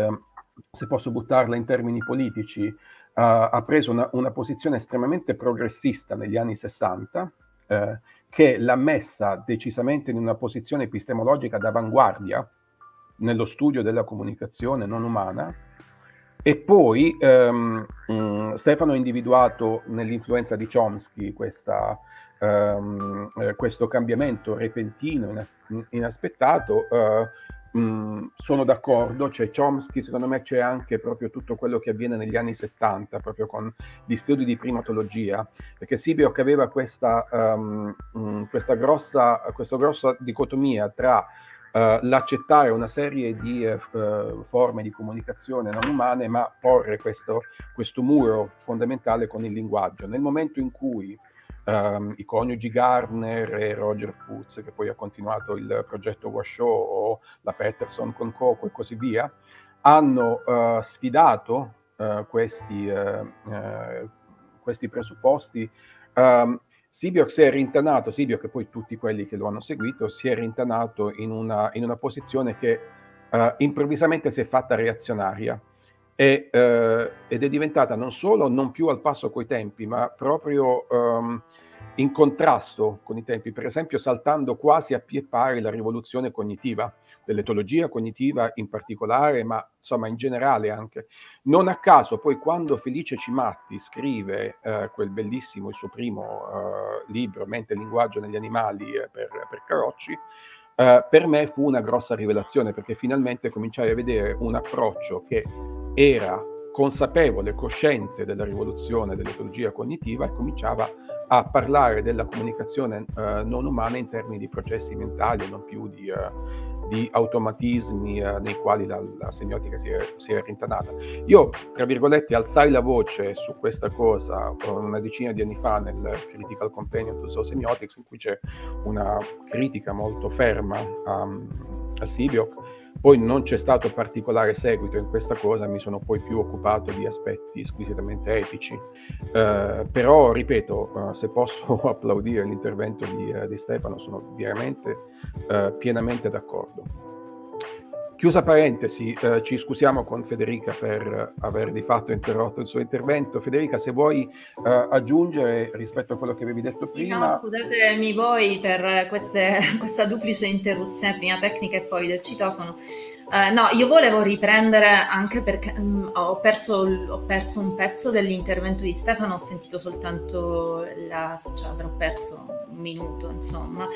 se posso buttarla in termini politici, uh, ha preso una, una, posizione estremamente progressista negli anni 60, eh, che l'ha messa decisamente in una posizione epistemologica d'avanguardia nello studio della comunicazione non umana. E poi um, um, Stefano ha individuato nell'influenza di Chomsky questa, um, questo cambiamento repentino, inas- inaspettato, uh, Mm, sono d'accordo, cioè Chomsky secondo me c'è anche proprio tutto quello che avviene negli anni 70, proprio con gli studi di primatologia, perché Sibiok aveva questa, um, questa, grossa, questa grossa dicotomia tra uh, l'accettare una serie di uh, forme di comunicazione non umane, ma porre questo, questo muro fondamentale con il linguaggio. Nel momento in cui um, i coniugi Garner e Roger Foods, che poi ha continuato il progetto Washoe o la Peterson con Coco e così via, hanno uh, sfidato uh, questi, uh, questi, presupposti. Um, Sibiok si è rintanato, Sibiok e poi tutti quelli che lo hanno seguito, si è rintanato in una, in una posizione che improvvisamente si è fatta reazionaria. E, eh, ed è diventata non solo non più al passo coi tempi, ma proprio um, in contrasto con i tempi, per esempio saltando quasi a pie pari la rivoluzione cognitiva, dell'etologia cognitiva in particolare, ma insomma in generale anche. Non a caso poi quando Felice Cimatti scrive eh, quel bellissimo, il suo primo eh, libro, Mente e linguaggio negli animali eh, per, per Carocci, eh, per me fu una grossa rivelazione perché finalmente cominciai a vedere un approccio che era consapevole, cosciente della rivoluzione dell'etologia cognitiva e cominciava a parlare della comunicazione uh, non umana in termini di processi mentali e non più di, uh, di automatismi uh, nei quali la, la semiotica si è, si è, rintanata. Io, tra virgolette, alzai la voce su questa cosa una decina di anni fa nel Critical Companion to Zoosemiotics, in cui c'è una critica molto ferma um, a Sibiok poi non c'è stato particolare seguito in questa cosa, mi sono poi più occupato di aspetti squisitamente etici. Eh, però, ripeto, uh, se posso applaudire l'intervento di, uh, di Stefano, sono veramente uh, pienamente d'accordo. Chiusa parentesi, eh, ci scusiamo con Federica per aver di fatto interrotto il suo intervento. Federica, se vuoi eh, aggiungere rispetto a quello che avevi detto prima. No, scusatemi voi per queste, questa duplice interruzione, prima tecnica e poi del citofono. Uh, no, io volevo riprendere anche perché um, ho, perso, ho, perso, un pezzo dell'intervento di Stefano, ho sentito soltanto la... cioè avrò perso un minuto, insomma.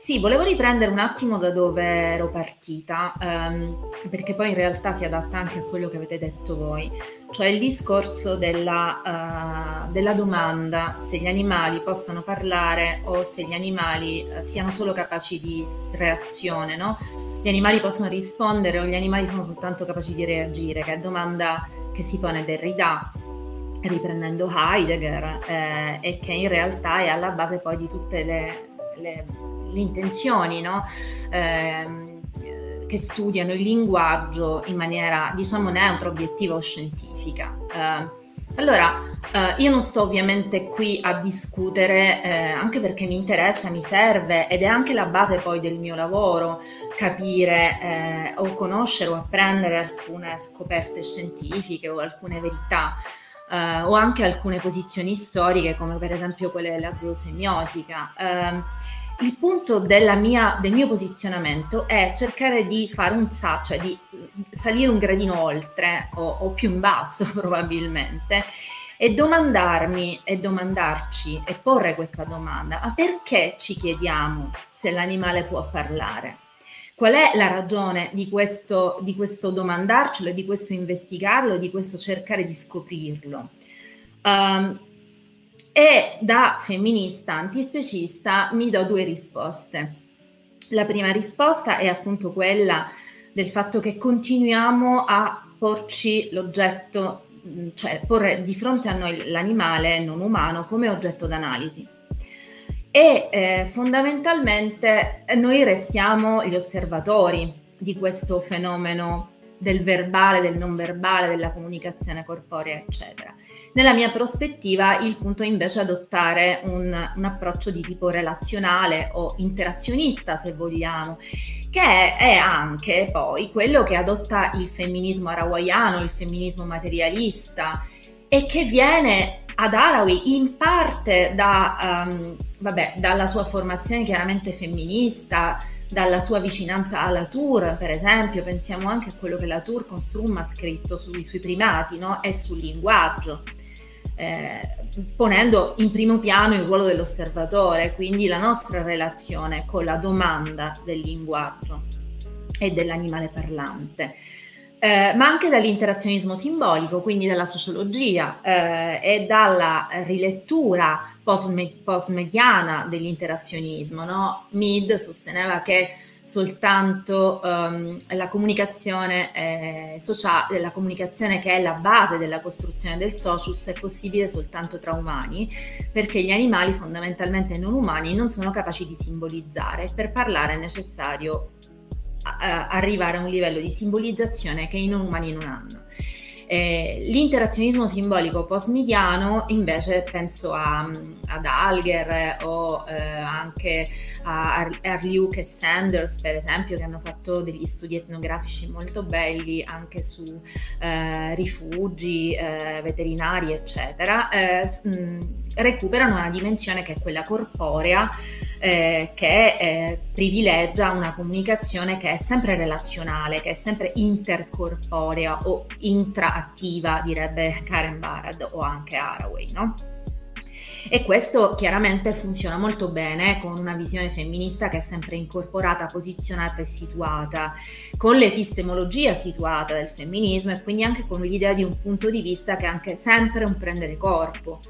Sì, volevo riprendere un attimo da dove ero partita, um, perché poi in realtà si adatta anche a quello che avete detto voi, cioè il discorso della, uh, della domanda se gli animali possano parlare o se gli animali uh, siano solo capaci di reazione, no? gli animali possono rispondere o gli animali sono soltanto capaci di reagire, che è domanda che si pone Derrida, riprendendo Heidegger, eh, e che in realtà è alla base poi di tutte le, le, le intenzioni no? eh, che studiano il linguaggio in maniera, diciamo, neutra, obiettiva o scientifica. Eh, allora, eh, io non sto ovviamente qui a discutere, eh, anche perché mi interessa, mi serve ed è anche la base poi del mio lavoro, capire eh, o conoscere o apprendere alcune scoperte scientifiche o alcune verità. Uh, o anche alcune posizioni storiche, come per esempio quelle della zoosemiotica. Uh, il punto mia, del mio posizionamento è cercare di fare un salto, cioè di salire un gradino oltre o, o più in basso probabilmente e domandarmi e domandarci e porre questa domanda, ma perché ci chiediamo se l'animale può parlare? Qual è la ragione di questo, di questo domandarcelo, di questo investigarlo, di questo cercare di scoprirlo? Um, e da femminista antispecista mi do due risposte. La prima risposta è appunto quella del fatto che continuiamo a porci l'oggetto, cioè porre di fronte a noi l'animale non umano come oggetto d'analisi. E eh, fondamentalmente noi restiamo gli osservatori di questo fenomeno del verbale, del non verbale, della comunicazione corporea, eccetera. Nella mia prospettiva il punto è invece adottare un, un approccio di tipo relazionale o interazionista, se vogliamo, che è anche poi quello che adotta il femminismo arawaiano, il femminismo materialista e che viene ad Arawi in parte da, um, vabbè, dalla sua formazione chiaramente femminista, dalla sua vicinanza alla Tour, per esempio, pensiamo anche a quello che la Tour con Strum ha scritto sui, sui primati no? e sul linguaggio eh, ponendo in primo piano il ruolo dell'osservatore, quindi la nostra relazione con la domanda del linguaggio e dell'animale parlante. Eh, ma anche dall'interazionismo simbolico, quindi dalla sociologia eh, e dalla rilettura post-mediana dell'interazionismo. No? Mead sosteneva che soltanto um, la comunicazione eh, sociale, la comunicazione che è la base della costruzione del socius è possibile soltanto tra umani, perché gli animali fondamentalmente non umani non sono capaci di simbolizzare. Per parlare è necessario a, arrivare a un livello di simbolizzazione che i non umani non hanno. Eh, l'interazionismo simbolico post-mediano invece penso a, ad Alger o eh, anche a Arliuk e Sanders per esempio che hanno fatto degli studi etnografici molto belli anche su eh, rifugi eh, veterinari eccetera. Eh, mh, recuperano una dimensione che è quella corporea eh, che eh, privilegia una comunicazione che è sempre relazionale, che è sempre intercorporea o intraattiva, direbbe Karen Barad o anche Haraway, no? E questo chiaramente funziona molto bene con una visione femminista che è sempre incorporata, posizionata e situata, con l'epistemologia situata del femminismo e quindi anche con l'idea di un punto di vista che è anche sempre un prendere corpo.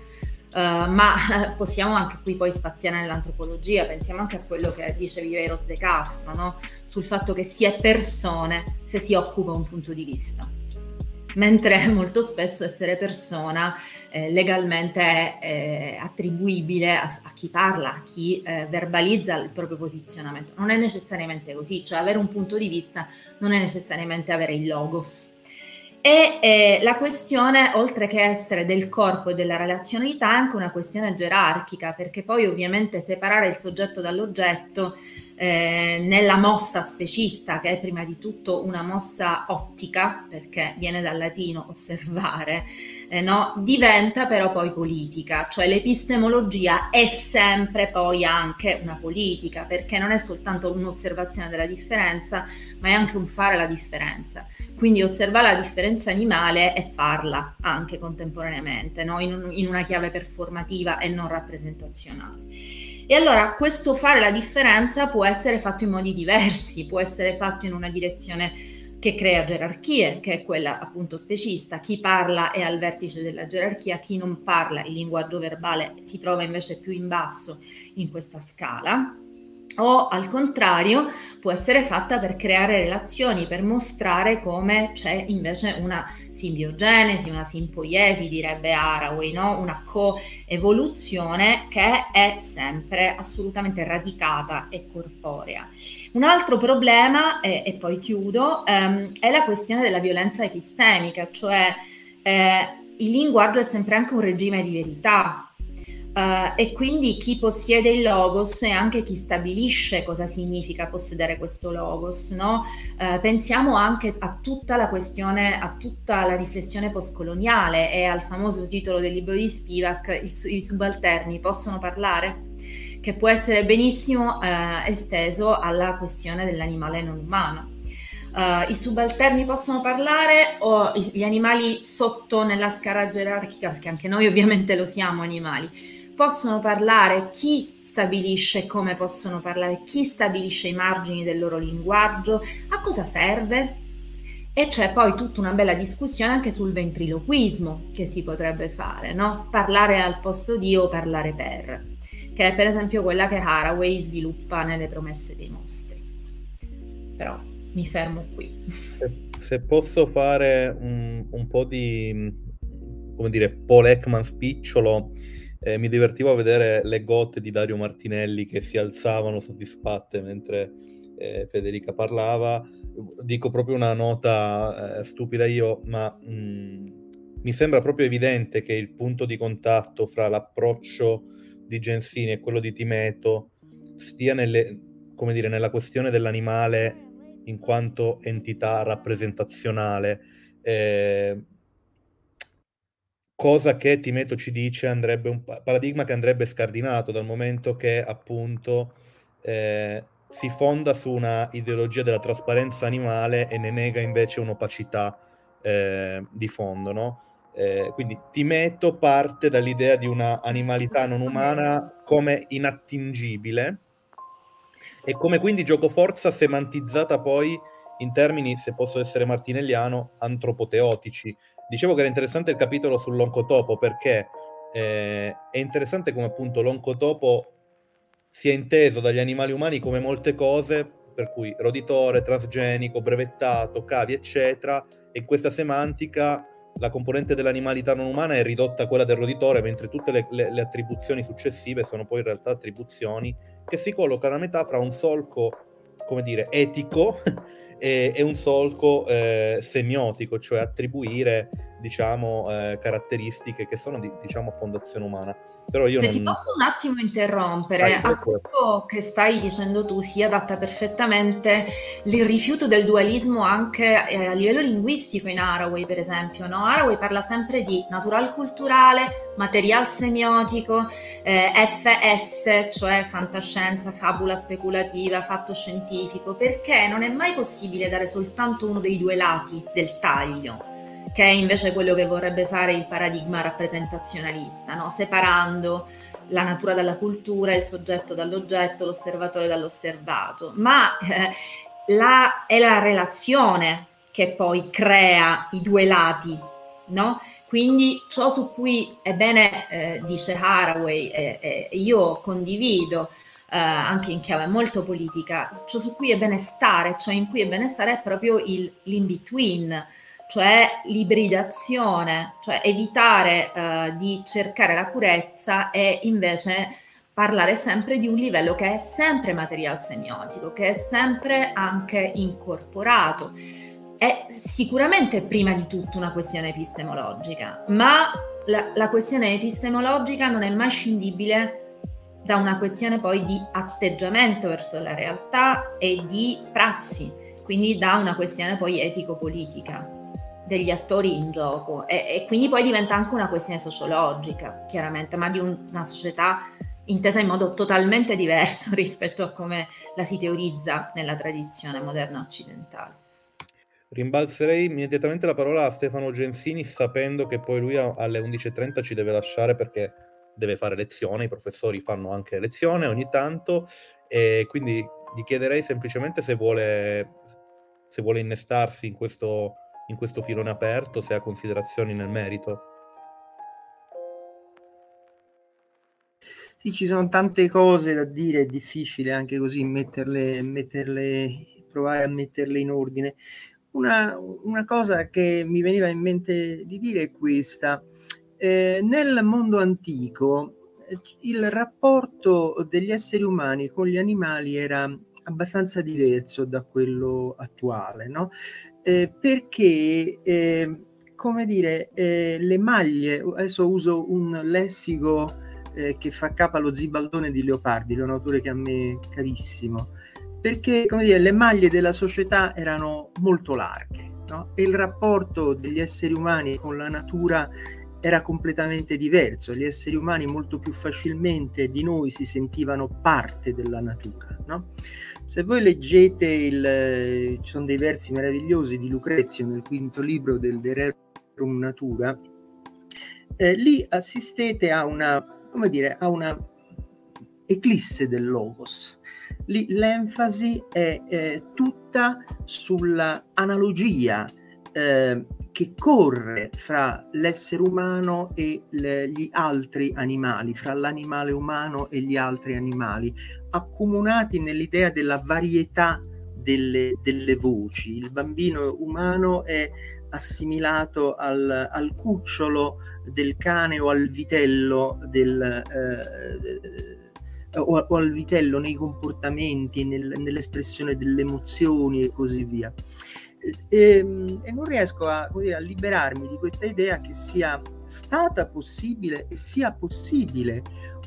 Uh, ma possiamo anche qui poi spaziare nell'antropologia, pensiamo anche a quello che dice Viveiros de Castro, no? sul fatto che si è persone se si occupa un punto di vista, mentre molto spesso essere persona eh, legalmente è eh, attribuibile a, a, chi parla, a chi eh, verbalizza il proprio posizionamento. Non è necessariamente così, cioè avere un punto di vista non è necessariamente avere il logos e eh, la questione, oltre che essere del corpo e della relazionalità, è anche una questione gerarchica, perché poi ovviamente separare il soggetto dall'oggetto eh, nella mossa specista, che è prima di tutto una mossa ottica, perché viene dal latino osservare, eh, no? diventa però poi politica, cioè l'epistemologia è sempre poi anche una politica, perché non è soltanto un'osservazione della differenza, ma è anche un fare la differenza. Quindi osservare la differenza animale e farla anche contemporaneamente, no? in, un, in una chiave performativa e non rappresentazionale. E allora questo fare la differenza può essere fatto in modi diversi, può essere fatto in una direzione che crea gerarchie, che è quella appunto specista. Chi parla è al vertice della gerarchia, chi non parla, il linguaggio verbale si trova invece più in basso in questa scala. O al contrario può essere fatta per creare relazioni, per mostrare come c'è invece una simbiogenesi, una simpoiesi, direbbe Haraway, no? una coevoluzione che è sempre assolutamente radicata e corporea. Un altro problema, eh, e poi chiudo, ehm, è la questione della violenza epistemica, cioè eh, il linguaggio è sempre anche un regime di verità, Uh, e quindi chi possiede il logos è anche chi stabilisce cosa significa possedere questo logos. No? Uh, pensiamo anche a tutta la questione, a tutta la riflessione postcoloniale e al famoso titolo del libro di Spivak, i subalterni possono parlare? Che può essere benissimo uh, esteso alla questione dell'animale non umano. I subalterni possono parlare o gli animali sotto nella scala gerarchica, perché anche noi ovviamente lo siamo animali, possono parlare, chi stabilisce come possono parlare, chi stabilisce i margini del loro linguaggio, a cosa serve? E c'è poi tutta una bella discussione anche sul ventriloquismo che si potrebbe fare, no? Parlare al posto di o parlare per, che è per esempio quella che Haraway sviluppa nelle promesse dei mostri. Però mi fermo qui. Se, se posso fare un, un, po' di, come dire, Paul Ekman spicciolo, eh, mi divertivo a vedere le gotte di Dario Martinelli che si alzavano soddisfatte mentre eh, Federica parlava. Dico proprio una nota eh, stupida io, ma mh, mm, mi sembra proprio evidente che il punto di contatto fra l'approccio di Gensini e quello di Timeto stia nelle, dire, nella questione dell'animale in quanto entità rappresentazionale. Eh, cosa che Timeto ci dice andrebbe un paradigma che andrebbe scardinato dal momento che appunto eh, si fonda su una ideologia della trasparenza animale e ne nega invece un'opacità eh, di fondo, no? Eh, quindi Timeto parte dall'idea di una animalità non umana come inattingibile e come quindi gioco forza semantizzata poi in termini, se posso essere martinelliano, antropoteotici, Dicevo che era interessante il capitolo sull'oncotopo perché eh, è interessante come appunto l'oncotopo sia inteso dagli animali umani come molte cose, per cui roditore, transgenico, brevettato, cavi, eccetera, e questa semantica la componente dell'animalità non umana è ridotta a quella del roditore, mentre tutte le, le, le attribuzioni successive sono poi in realtà attribuzioni che si collocano a metà fra un solco, come dire, etico e, e un solco eh, semiotico, cioè attribuire diciamo, eh, caratteristiche che sono di diciamo, fondazione umana. Però io Se non... ti posso un attimo interrompere, a quello che stai dicendo tu si adatta perfettamente il rifiuto del dualismo anche eh, a livello linguistico in Haraway, per esempio. No? Haraway parla sempre di natural culturale, material semiotico, eh, FS, cioè fantascienza, fabula speculativa, fatto scientifico, perché non è mai possibile dare soltanto uno dei due lati del taglio che è invece quello che vorrebbe fare il paradigma rappresentazionalista, no? separando la natura dalla cultura, il soggetto dall'oggetto, l'osservatore dall'osservato, ma eh, la, è la relazione che poi crea i due lati, no? Quindi ciò su cui, ebbene, eh, dice Haraway, e eh, io condivido, eh, anche in chiave molto politica, ciò su cui è bene stare, ciò in cui è bene stare è proprio il, l'in-between, cioè l'ibridazione, cioè evitare eh, di cercare la purezza e invece parlare sempre di un livello che è sempre material semiotico, che è sempre anche incorporato. È sicuramente prima di tutto una questione epistemologica, ma la, la questione epistemologica non è mai scindibile da una questione poi di atteggiamento verso la realtà e di prassi, quindi da una questione poi etico-politica degli attori in gioco e, e, quindi poi diventa anche una questione sociologica, chiaramente, ma di un, una società intesa in modo totalmente diverso rispetto a come la si teorizza nella tradizione moderna occidentale. Rimbalzerei immediatamente la parola a Stefano Gensini sapendo che poi lui alle 11.30 ci deve lasciare perché deve fare lezione, i professori fanno anche lezione ogni tanto e quindi gli chiederei semplicemente se vuole, se vuole innestarsi in questo in questo filone aperto, se ha considerazioni nel merito. Sì, ci sono tante cose da dire, è difficile anche così metterle, metterle provare a metterle in ordine. Una, una, cosa che mi veniva in mente di dire è questa. Eh, nel mondo antico eh, il rapporto degli esseri umani con gli animali era abbastanza diverso da quello attuale, no? Eh, perché, eh, come dire, eh, le maglie, adesso uso un lessico eh, che fa capo allo zibaldone di Leopardi, che è un autore che a me è carissimo, perché come dire, le maglie della società erano molto larghe no? e il rapporto degli esseri umani con la natura era completamente diverso. Gli esseri umani molto più facilmente di noi si sentivano parte della natura. No? Se voi leggete il, ci sono dei versi meravigliosi di Lucrezio nel quinto libro del De Rerum Natura, eh, lì assistete a una, come dire, a una eclisse del logos lì l'enfasi è eh, tutta sull'analogia eh, che corre fra l'essere umano e le, gli altri animali, fra l'animale umano e gli altri animali, accomunati nell'idea della varietà delle, delle voci. Il bambino umano è assimilato al, al, cucciolo del cane o al vitello del, eh, o, o al vitello nei comportamenti, nel, nell'espressione delle emozioni e così via. E, ehm, e non riesco a, dire, a liberarmi di questa idea che sia stata possibile e sia possibile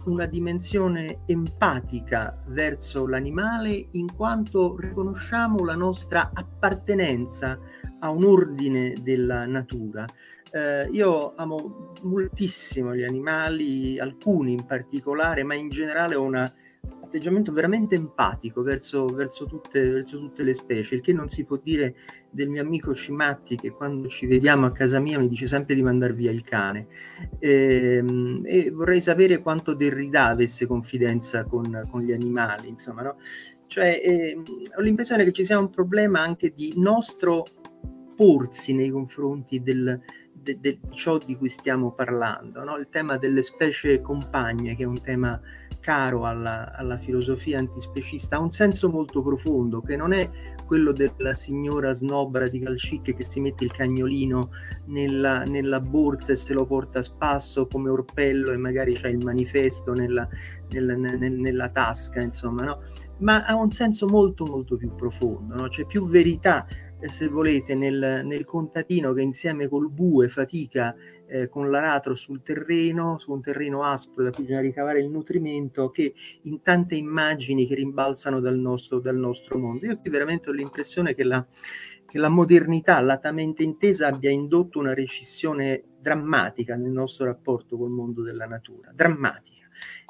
una dimensione empatica verso l'animale in quanto riconosciamo la nostra appartenenza a un ordine della natura, eh, io amo moltissimo gli animali, alcuni in particolare, ma in generale ho un atteggiamento veramente empatico verso, verso, tutte, verso, tutte, le specie, il che non si può dire del mio amico Cimatti che quando ci vediamo a casa mia mi dice sempre di mandar via il cane. E, ehm, e vorrei sapere quanto Derrida avesse confidenza con, con gli animali, insomma, no? Cioè, eh, ho l'impressione che ci sia un problema anche di nostro porsi nei confronti del, de, de ciò di cui stiamo parlando, no? il tema delle specie compagne, che è un tema caro alla, alla, filosofia antispecista, ha un senso molto profondo, che non è quello della signora snob radical chic che si mette il cagnolino nella, nella borsa e se lo porta a spasso come orpello e magari c'è il manifesto nella, nella, nella tasca, insomma, no? ma ha un senso molto molto più profondo, no? c'è più verità se volete, nel, nel, contadino che insieme col bue fatica eh, con l'aratro sul terreno, su un terreno aspro da cui bisogna ricavare il nutrimento, che in tante immagini che rimbalzano dal nostro, dal nostro mondo. Io qui veramente ho l'impressione che la, che la modernità, latamente intesa, abbia indotto una recessione drammatica nel nostro rapporto col mondo della natura, drammatica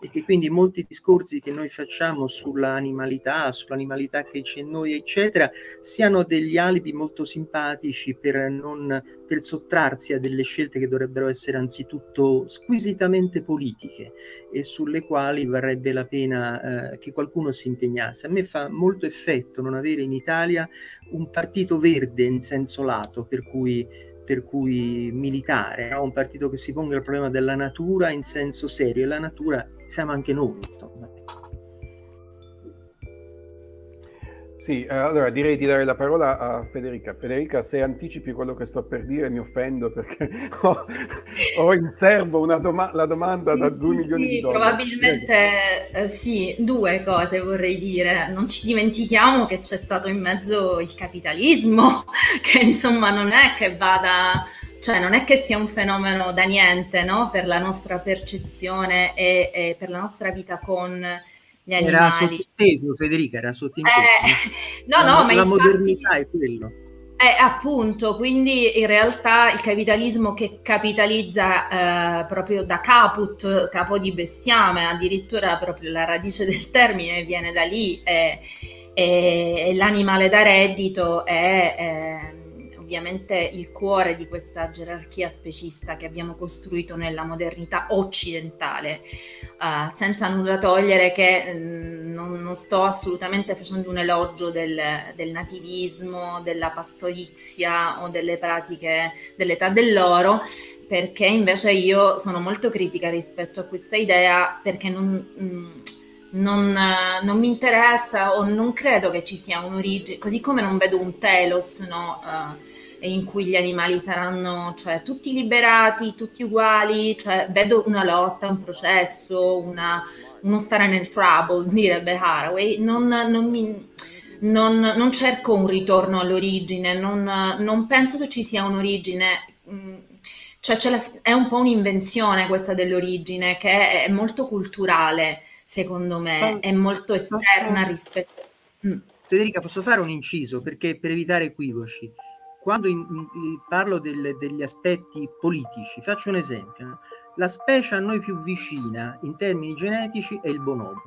e che quindi molti discorsi che noi facciamo sull'animalità, sull'animalità che c'è in noi, eccetera, siano degli alibi molto simpatici per, non, per sottrarsi a delle scelte che dovrebbero essere anzitutto squisitamente politiche e sulle quali varrebbe la pena eh, che qualcuno si impegnasse. A me fa molto effetto non avere in Italia un partito verde in senso lato, per cui per cui militare, no? un partito che si ponga il problema della natura in senso serio e la natura siamo anche noi. Insomma. Sì, eh, allora direi di dare la parola a Federica. Federica, se anticipi quello che sto per dire mi offendo perché ho, ho in serbo una doma- la domanda da 2 milioni di dollari. Probabilmente eh, sì, due cose vorrei dire. Non ci dimentichiamo che c'è stato in mezzo il capitalismo, che insomma non è che vada cioè non è che sia un fenomeno da niente no? per la nostra percezione e, e per la nostra vita con gli animali. Era sottinteso, Federica, era sottinteso. Eh, no, no, la, ma la infatti, modernità è quello. Eh, appunto, quindi in realtà il capitalismo che capitalizza eh, proprio da caput, capo di bestiame, addirittura proprio la radice del termine viene da lì, e, e, l'animale da reddito è... ovviamente il cuore di questa gerarchia specista che abbiamo costruito nella modernità occidentale, uh, senza nulla togliere che mh, mm, non, non, sto assolutamente facendo un elogio del, del, nativismo, della pastorizia o delle pratiche dell'età dell'oro, perché invece io sono molto critica rispetto a questa idea perché non, mm, non, non, mi interessa o non credo che ci sia un'origine, così come non vedo un telos no, uh, in cui gli animali saranno cioè, tutti liberati, tutti uguali, cioè, vedo una lotta, un processo, una, uno stare nel trouble, direbbe Haraway, non, non mi non, non, cerco un ritorno all'origine, non, non, penso che ci sia un'origine, mm, cioè la, è un po' un'invenzione questa dell'origine che è, molto culturale, secondo me, è molto esterna rispetto... Mm. Federica, posso fare un inciso perché per evitare equivoci. Quando in, in, parlo del, degli aspetti politici, faccio un esempio. No? La specie a noi più vicina in termini genetici è il bonobo.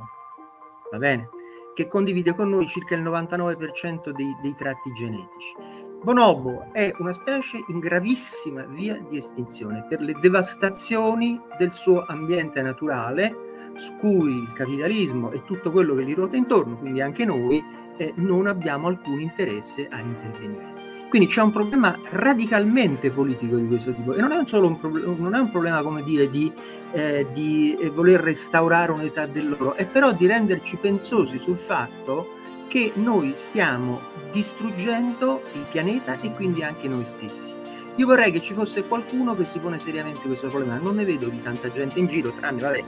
Va bene? che condivide con noi circa il 99% dei, dei tratti genetici. Bonobo è una specie in gravissima via di estinzione per le devastazioni del suo ambiente naturale, su cui il capitalismo e tutto quello che gli ruota intorno, quindi anche noi, eh, non abbiamo alcun interesse a intervenire. Quindi c'è un problema radicalmente politico di questo tipo e non è, un solo un, pro- non è un problema, come dire, di, eh, di eh, voler restaurare un'età dell'oro, è però di renderci pensosi sul fatto che noi stiamo distruggendo il pianeta e quindi anche noi stessi. Io vorrei che ci fosse qualcuno che si pone seriamente questo problema, non ne vedo di tanta gente in giro, tranne, vabbè,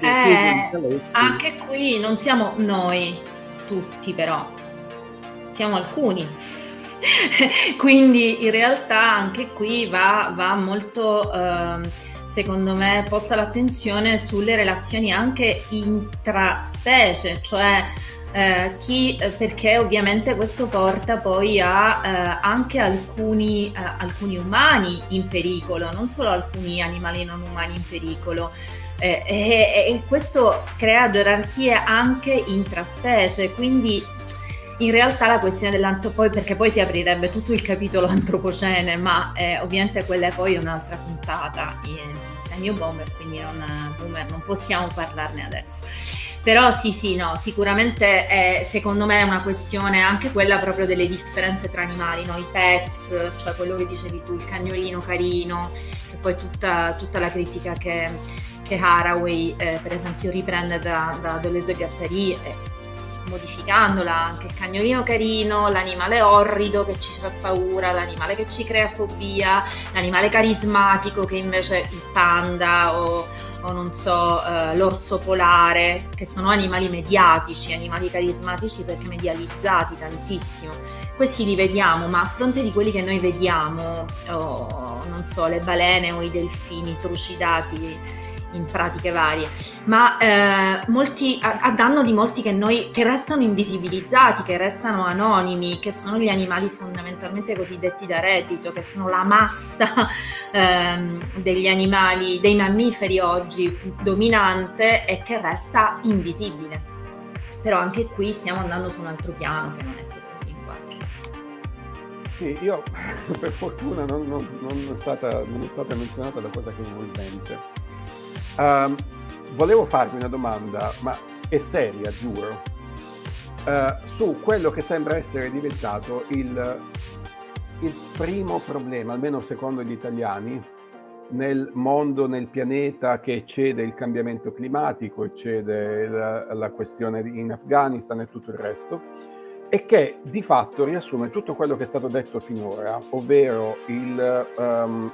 eh, anche qui non siamo noi tutti però, siamo alcuni. Quindi in realtà anche qui va, va molto, eh, secondo me, posta l'attenzione sulle relazioni anche intraspecie, cioè eh, chi, perché ovviamente questo porta poi a eh, anche alcuni, eh, alcuni, umani in pericolo, non solo alcuni animali non umani in pericolo. Eh, e, e, questo crea gerarchie anche intraspecie, quindi in realtà la questione dell'antropocene, perché poi si aprirebbe tutto il capitolo antropocene, ma eh, ovviamente quella è poi un'altra puntata. Sei mio bomber, quindi non, boomer, non possiamo parlarne adesso. Però sì, sì, no, sicuramente è, secondo me è una questione anche quella proprio delle differenze tra animali, no? i pets, cioè quello che dicevi tu, il cagnolino carino, che poi tutta, tutta la critica che, che Haraway eh, per esempio riprende da, da Deleuze e Gattari. Eh, modificandola anche il cagnolino carino, l'animale orrido che ci fa paura, l'animale che ci crea fobia, l'animale carismatico che invece il panda o, o non so, uh, l'orso polare, che sono animali mediatici, animali carismatici perché medializzati tantissimo. Questi li vediamo, ma a fronte di quelli che noi vediamo, oh, non so, le balene o i delfini trucidati in pratiche varie, ma eh, molti, a, a, danno di molti che noi che restano invisibilizzati, che restano anonimi, che sono gli animali fondamentalmente cosiddetti da reddito, che sono la massa ehm, degli animali, dei mammiferi oggi dominante e che resta invisibile. Però anche qui stiamo andando su un altro piano che non è. Sì, io per fortuna non, non, non, è stata, non, è stata, menzionata la cosa che in mente Um, volevo farvi una domanda, ma è seria, giuro, uh, su quello che sembra essere diventato il, il primo problema, almeno secondo gli italiani, nel mondo, nel pianeta che eccede il cambiamento climatico, eccede la, la questione in Afghanistan e tutto il resto, e che di fatto riassume tutto quello che è stato detto finora, ovvero il, um,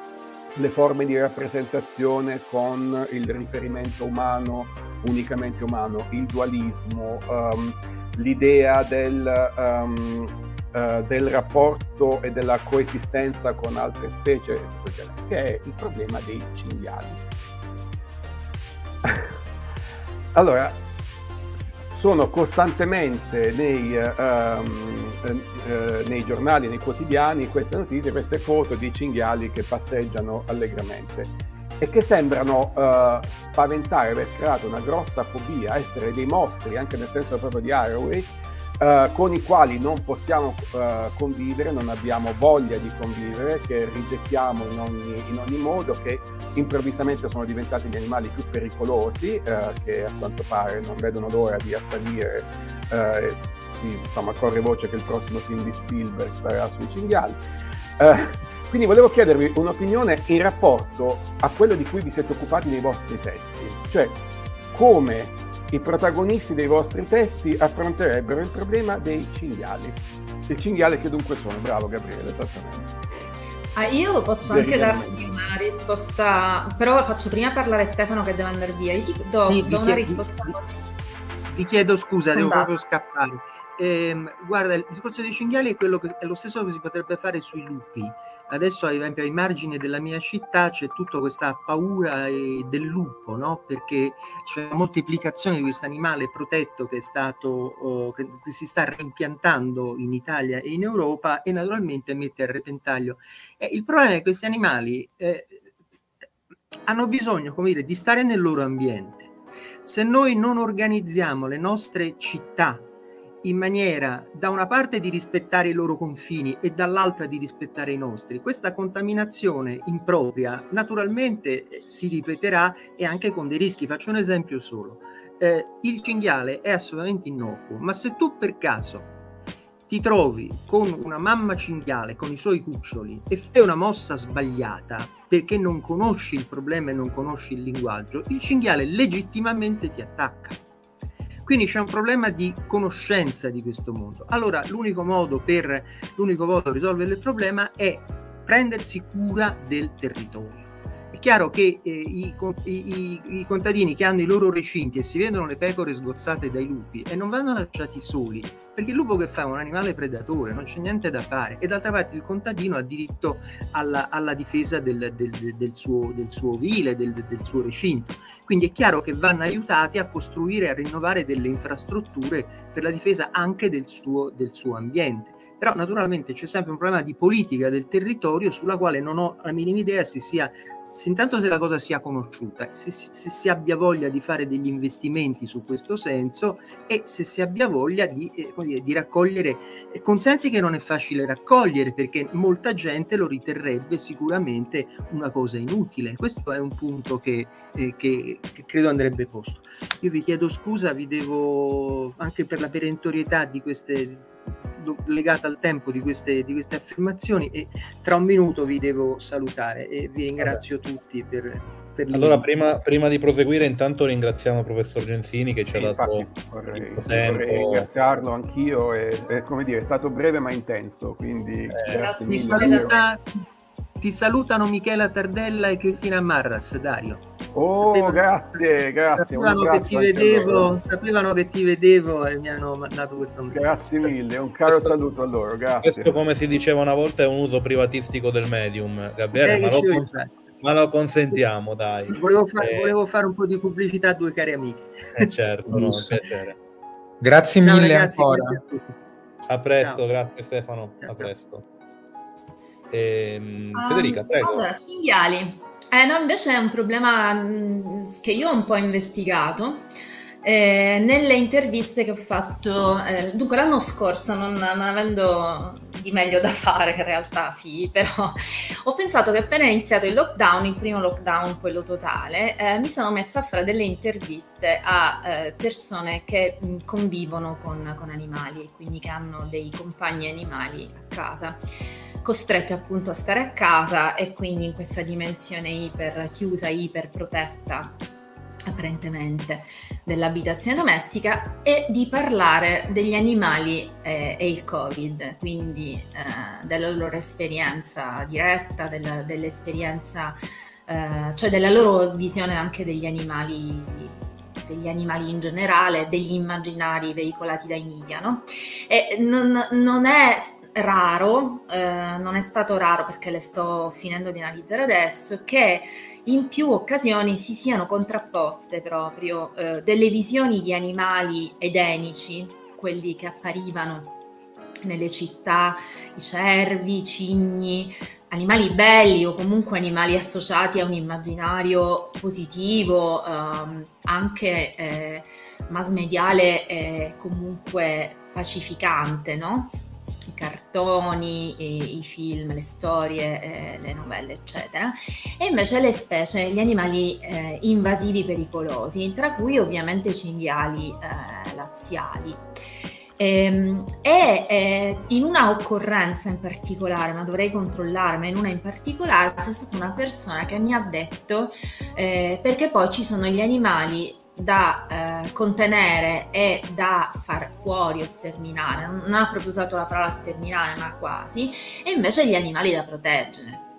le forme di rappresentazione con il riferimento umano, unicamente umano, il dualismo, um, l'idea del, um, uh, del, rapporto e della coesistenza con altre specie, che è il problema dei cinghiali. allora, sono costantemente nei, um, uh, nei, giornali, nei quotidiani, queste notizie, queste foto di cinghiali che passeggiano allegramente e che sembrano uh, spaventare, aver creato una grossa fobia, essere dei mostri, anche nel senso proprio di Haraway, Uh, con i quali non possiamo uh, convivere, non abbiamo voglia di convivere, che rigettiamo in ogni, in ogni, modo, che improvvisamente sono diventati gli animali più pericolosi, uh, che a quanto pare non vedono l'ora di assalire. sì, insomma, corre voce che il prossimo film di Spielberg sarà sui cinghiali. quindi volevo chiedervi un'opinione in rapporto a quello di cui vi siete occupati nei vostri testi, cioè come i protagonisti dei vostri testi affronterebbero il problema dei cinghiali. Il cinghiale che dunque sono, bravo Gabriele, esattamente. Ah, io posso anche darti una risposta, però faccio prima parlare Stefano che deve andare via. Io ti do, sì, do una risposta. Vi, vi chiedo scusa, devo proprio scappare. Eh, guarda, il discorso dei cinghiali è, quello che, è lo stesso che si potrebbe fare sui lupi. Adesso, ad esempio, ai margini della mia città c'è tutta questa paura eh, del lupo, no? perché c'è una moltiplicazione di questo animale protetto che, è stato, oh, che si sta reimpiantando in Italia e in Europa e naturalmente mette a repentaglio. Eh, il problema è che questi animali eh, hanno bisogno, come dire, di stare nel loro ambiente. Se noi non organizziamo le nostre città in maniera da una parte di rispettare i loro confini e dall'altra di rispettare i nostri. Questa contaminazione impropria naturalmente eh, si ripeterà e anche con dei rischi. Faccio un esempio solo. Eh, il cinghiale è assolutamente innocuo, ma se tu per caso ti trovi con una mamma cinghiale con i suoi cuccioli e fai una mossa sbagliata perché non conosci il problema e non conosci il linguaggio, il cinghiale legittimamente ti attacca quindi c'è un problema di conoscenza di questo mondo. Allora l'unico modo per, l'unico modo risolvere il problema è prendersi cura del territorio. Chiaro che eh, i, i, i, contadini che hanno i loro recinti e si vedono le pecore sgozzate dai lupi e non vanno lasciati soli, perché il lupo che fa è un animale predatore, non c'è niente da fare e d'altra parte il contadino ha diritto alla, alla difesa del, del, del, suo, del, suo, ovile, del, del suo recinto. Quindi è chiaro che vanno aiutati a costruire e a rinnovare delle infrastrutture per la difesa anche del suo, del suo ambiente però naturalmente c'è sempre un problema di politica del territorio sulla quale non ho la minima idea se sia, se intanto se la cosa sia conosciuta, se, se, si abbia voglia di fare degli investimenti su questo senso e se si abbia voglia di, eh, dire, di raccogliere consensi che non è facile raccogliere perché molta gente lo riterrebbe sicuramente una cosa inutile. Questo è un punto che, eh, che, che credo andrebbe posto. Io vi chiedo scusa, vi devo anche per la perentorietà di queste legata al tempo di queste, di queste, affermazioni e tra un minuto vi devo salutare e vi ringrazio Vabbè. tutti per, per allora prima, prima, di proseguire intanto ringraziamo il professor Gensini che ci ha dato vorrei, vorrei ringraziarlo anch'io e, e, come dire è stato breve ma intenso quindi eh, grazie mille. saluta, ti salutano Michela Tardella e Cristina Marras Dario Oh, sapevano, grazie, grazie. Sapevano che, ti vedevo, sapevano che ti vedevo e mi hanno mandato questo messaggio. Grazie mille, un caro questo, saluto a loro. Grazie. Questo, come si diceva una volta, è un uso privatistico del medium, Gabriele, eh, ma, lo cons- ma, lo consentiamo, dai. Volevo, fa- eh. volevo, fare un po' di pubblicità a due cari amiche. Eh certo, no, piacere. Grazie Ciao, mille ragazzi, ancora. A, a presto, Ciao. grazie Stefano. Ciao. A presto. Ehm, um, Federica, prego. Allora, cinghiali. Eh no, invece è un problema mm, che io ho un po' investigato. Eh, nelle interviste che ho fatto, eh, dunque l'anno scorso, non, non, avendo di meglio da fare, in realtà sì, però ho pensato che appena iniziato il lockdown, il primo lockdown, quello totale, eh, mi sono messa a fare delle interviste a eh, persone che mm, convivono con, con animali, quindi che hanno dei compagni animali a casa costrette appunto a stare a casa e quindi in questa dimensione iper chiusa, iper protetta apparentemente dell'abitazione domestica e di parlare degli animali eh, e il covid quindi eh, della loro esperienza diretta della, dell'esperienza eh, cioè della loro visione anche degli animali degli animali in generale degli immaginari veicolati dai media no? e non, non è raro, eh, non è stato raro perché le sto finendo di analizzare adesso, che in più occasioni si siano contrapposte proprio eh, delle visioni di animali edenici, quelli che apparivano nelle città, i cervi, i cigni, animali belli o comunque animali associati a un immaginario positivo, ehm, anche eh, mass mediale e comunque pacificante, no? I cartoni, i, i film, le storie, eh, le novelle, eccetera, e invece le specie, gli animali eh, invasivi pericolosi, tra cui ovviamente i cinghiali eh, laziali. Ehm, e, e in una occorrenza in particolare, ma dovrei controllare, ma in una in particolare c'è stata una persona che mi ha detto, eh, perché poi ci sono gli animali da eh, contenere e da far fuori o sterminare, non ha proprio usato la parola sterminare, ma quasi, e invece gli animali da proteggere.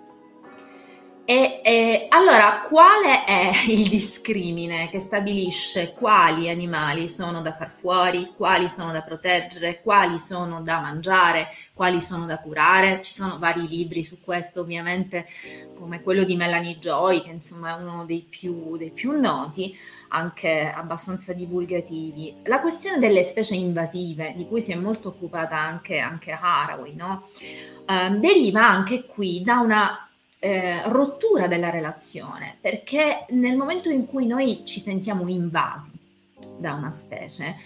E, e, allora, quale è il discrimine che stabilisce quali animali sono da far fuori, quali sono da proteggere, quali sono da mangiare, quali sono da curare? Ci sono vari libri su questo, ovviamente, come quello di Melanie Joy, che insomma è uno dei più, dei più noti, anche abbastanza divulgativi. La questione delle specie invasive, di cui si è molto occupata anche, anche Haraway, no? eh, deriva anche qui da una eh, rottura della relazione, perché nel momento in cui noi ci sentiamo invasi da una specie,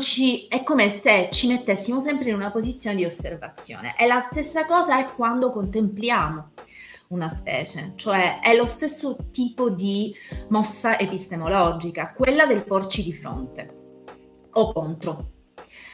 ci, è come se ci mettessimo sempre in una posizione di osservazione. E la stessa cosa è quando contempliamo una specie, cioè è lo stesso tipo di mossa epistemologica, quella del porci di fronte o contro,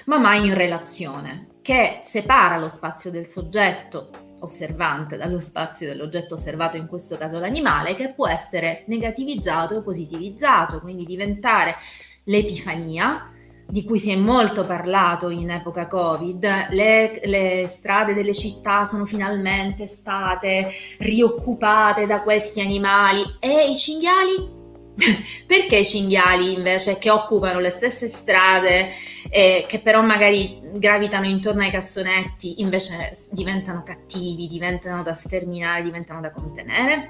ma mai in relazione, che separa lo spazio del soggetto osservante dallo spazio dell'oggetto osservato, in questo caso l'animale, che può essere negativizzato o positivizzato, quindi diventare l'epifania, di cui si è molto parlato in epoca Covid, le, le, strade delle città sono finalmente state rioccupate da questi animali e i cinghiali? Perché i cinghiali invece che occupano le stesse strade eh, che però magari gravitano intorno ai cassonetti, invece diventano cattivi, diventano da sterminare, diventano da contenere.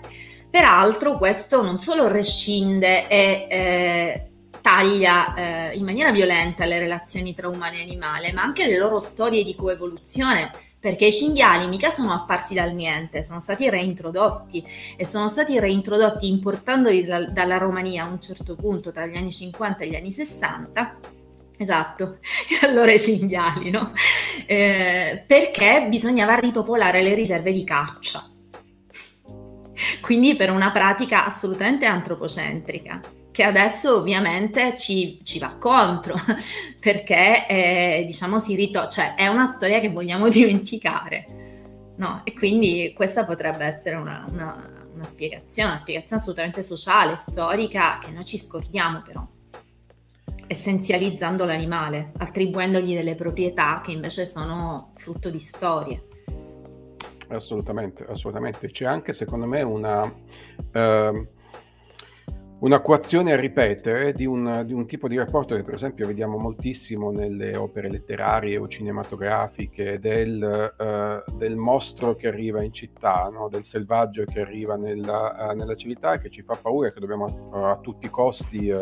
Peraltro questo non solo rescinde e eh, taglia eh, in maniera violenta le relazioni tra umano e animale, ma anche le loro storie di coevoluzione perché i cinghiali mica sono apparsi dal niente, sono stati reintrodotti e sono stati reintrodotti importandoli da, dalla Romania a un certo punto tra gli anni 50 e gli anni 60 Esatto, e allora i cinghiali, no? Eh, perché bisognava ripopolare le riserve di caccia. Quindi per una pratica assolutamente antropocentrica, che adesso ovviamente ci, ci va contro, perché eh, diciamo si ritorna, cioè è una storia che vogliamo dimenticare. No? E quindi questa potrebbe essere una, una, una spiegazione, una spiegazione assolutamente sociale, storica, che noi ci scordiamo però essenzializzando l'animale, attribuendogli delle proprietà che invece sono frutto di storie. Assolutamente, assolutamente. C'è anche secondo me una... Uh una coazione a ripetere di un, di un, tipo di rapporto che per esempio vediamo moltissimo nelle opere letterarie o cinematografiche del, uh, del mostro che arriva in città, no? del selvaggio che arriva nella, uh, nella, civiltà e che ci fa paura e che dobbiamo uh, a tutti i costi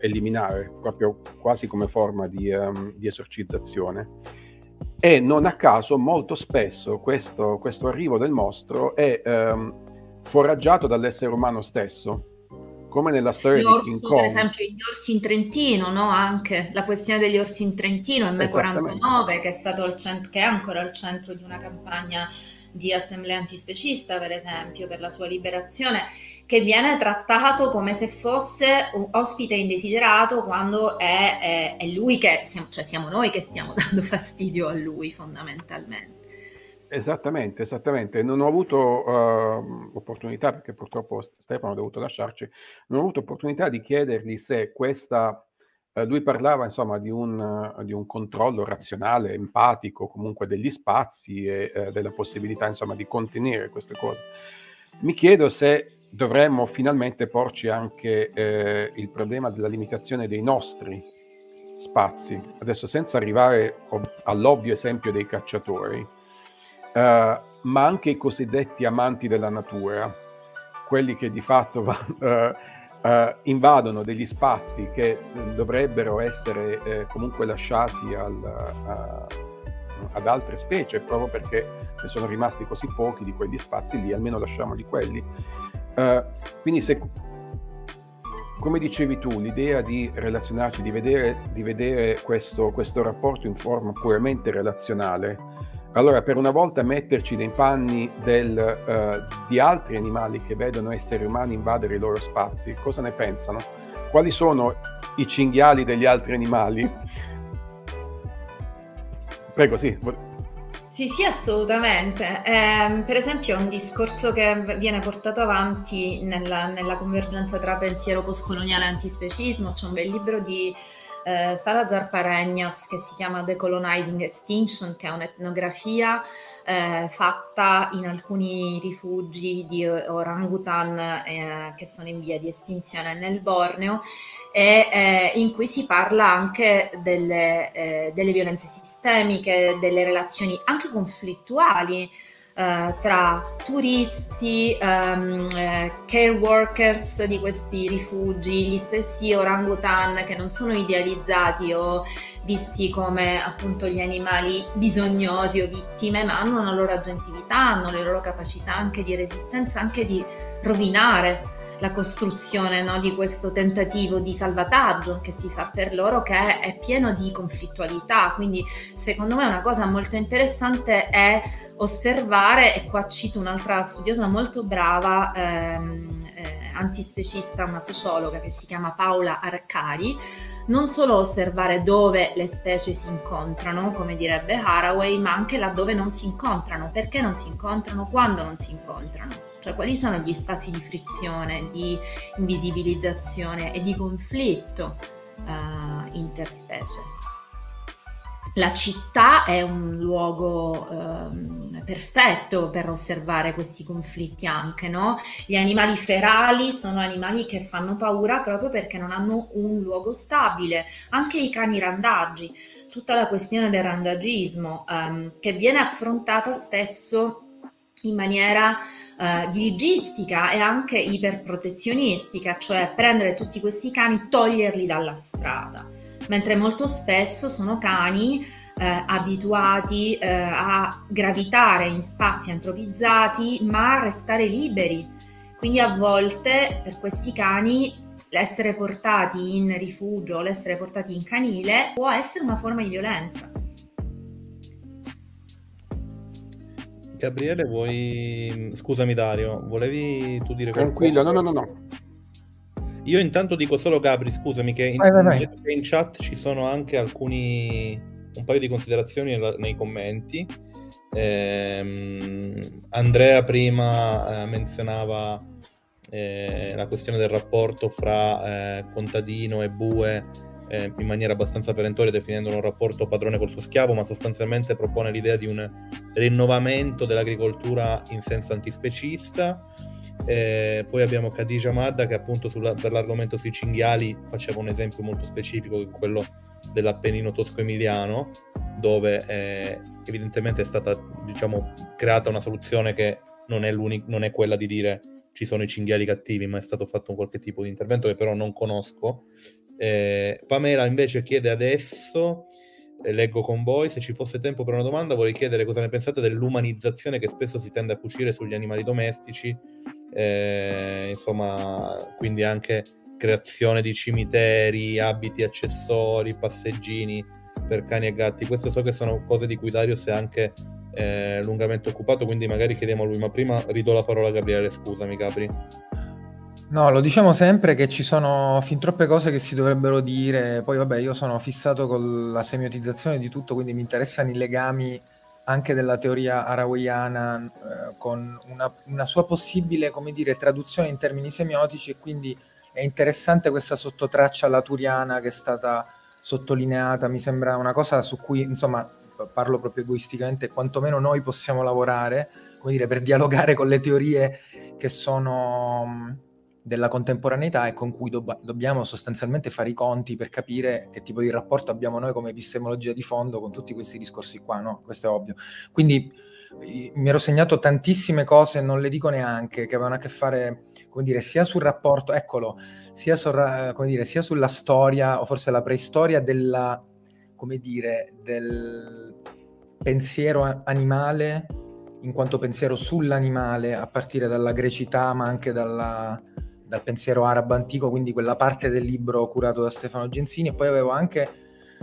eliminare, proprio quasi come forma di, um, di, esorcizzazione. E non a caso molto spesso questo, questo arrivo del mostro è um, foraggiato dall'essere umano stesso come nella storia orsi, di King Kong. Per esempio gli orsi in Trentino, no? Anche la questione degli orsi in Trentino, il M49, che è, stato al centro, che è ancora al centro di una campagna di assemblea antispecista, per esempio, per la sua liberazione, che viene trattato come se fosse un ospite indesiderato quando è, è, è lui che, cioè siamo noi che stiamo dando fastidio a lui fondamentalmente. Esattamente, esattamente. Non ho avuto uh, opportunità, perché purtroppo Stefano ha dovuto lasciarci, non ho avuto opportunità di chiedergli se questa... Uh, lui parlava insomma di un, uh, di un, controllo razionale, empatico comunque degli spazi e eh, della possibilità insomma di contenere queste cose. Mi chiedo se dovremmo finalmente porci anche eh, il problema della limitazione dei nostri spazi. Adesso senza arrivare all'ovvio esempio dei cacciatori, Uh, ma anche i cosiddetti amanti della natura, quelli che di fatto uh, uh, invadono degli spazi che dovrebbero essere eh, comunque lasciati al, ad altre specie, proprio perché ne sono rimasti così pochi di quegli spazi lì, almeno lasciamoli quelli. quindi se, come dicevi tu, l'idea di relazionarci, di vedere, di vedere questo, questo rapporto in forma puramente relazionale, allora, per una volta metterci nei panni del, uh, di altri animali che vedono esseri umani invadere i loro spazi, cosa ne pensano? Quali sono i cinghiali degli altri animali? Prego, sì. Sì, sì, assolutamente. Eh, per esempio, un discorso che viene portato avanti nella, nella convergenza tra pensiero postcoloniale e antispecismo, c'è un bel libro di eh, Salazar Pareñas che si chiama Decolonizing Extinction, che è un'etnografia eh, fatta in alcuni rifugi di orangutan eh, che sono in via di estinzione nel Borneo e eh, in cui si parla anche delle, eh, delle violenze sistemiche, delle relazioni anche conflittuali eh, tra turisti, um, eh, care workers di questi rifugi, gli stessi orangutan che non sono idealizzati o visti come appunto gli animali bisognosi o vittime, ma hanno una loro agentività, hanno le loro capacità anche di resistenza, anche di rovinare la costruzione no, di questo tentativo di salvataggio che si fa per loro che è pieno di conflittualità. Quindi secondo me una cosa molto interessante è osservare, e qua cito un'altra studiosa molto brava, ehm, eh, antispecista, una sociologa che si chiama Paola Arcari, non solo osservare dove le specie si incontrano, come direbbe Haraway, ma anche laddove non si incontrano, perché non si incontrano, quando non si incontrano, cioè quali sono gli spazi di frizione, di invisibilizzazione e di conflitto uh, interspecie. La città è un luogo um, perfetto per osservare questi conflitti anche, no? Gli animali ferali sono animali che fanno paura proprio perché non hanno un luogo stabile, anche i cani randaggi, tutta la questione del randagismo um, che viene affrontata spesso in maniera uh, dirigistica e anche iperprotezionistica, cioè prendere tutti questi cani, toglierli dalla strada mentre molto spesso sono cani eh, abituati eh, a gravitare in spazi antropizzati ma a restare liberi. Quindi a volte per questi cani l'essere portati in rifugio, l'essere portati in canile può essere una forma di violenza. Gabriele, vuoi... Scusami Dario, volevi tu dire Tranquillo, qualcosa? no, no, no, no. Io intanto dico solo Gabri, scusami, che in, vai, vai, vai. in chat ci sono anche alcuni, un paio di considerazioni nei commenti. Eh, Andrea prima eh, menzionava eh, la questione del rapporto fra eh, contadino e bue eh, in maniera abbastanza perentoria definendolo un rapporto padrone col suo schiavo, ma sostanzialmente propone l'idea di un rinnovamento dell'agricoltura in senso antispecista eh, poi abbiamo Khadija Madda che appunto sulla, per l'argomento sui cinghiali faceva un esempio molto specifico, quello dell'Appennino tosco-emiliano, dove eh, evidentemente è stata diciamo, creata una soluzione che non è, non è, quella di dire ci sono i cinghiali cattivi, ma è stato fatto un qualche tipo di intervento che però non conosco. Eh, Pamela invece chiede adesso leggo con voi. Se ci fosse tempo per una domanda, vorrei chiedere cosa ne pensate dell'umanizzazione che spesso si tende a cucire sugli animali domestici eh, insomma, quindi anche creazione di cimiteri, abiti accessori, passeggini per cani e gatti. Queste so che sono cose di cui Dario si è anche eh, lungamente occupato, quindi magari chiediamo a lui, ma prima ridò la parola a Gabriele, scusami Gabri. No, lo diciamo sempre che ci sono fin troppe cose che si dovrebbero dire, poi vabbè io sono fissato con la semiotizzazione di tutto, quindi mi interessano i legami anche della teoria araweyana eh, con una, una, sua possibile, come dire, traduzione in termini semiotici e quindi è interessante questa sottotraccia laturiana che è stata sottolineata, mi sembra una cosa su cui, insomma, parlo proprio egoisticamente, quantomeno noi possiamo lavorare, come dire, per dialogare con le teorie che sono della contemporaneità e con cui dobb- dobbiamo sostanzialmente fare i conti per capire che tipo di rapporto abbiamo noi come epistemologia di fondo con tutti questi discorsi qua, no? Questo è ovvio. Quindi mi ero segnato tantissime cose, non le dico neanche, che avevano a che fare, come dire, sia sul rapporto, eccolo, sia, sur, come dire, sia sulla storia o forse la preistoria della, come dire, del pensiero animale in quanto pensiero sull'animale a partire dalla grecità ma anche dalla, dal pensiero arabo antico, quindi quella parte del libro curato da Stefano Gensini, e poi avevo anche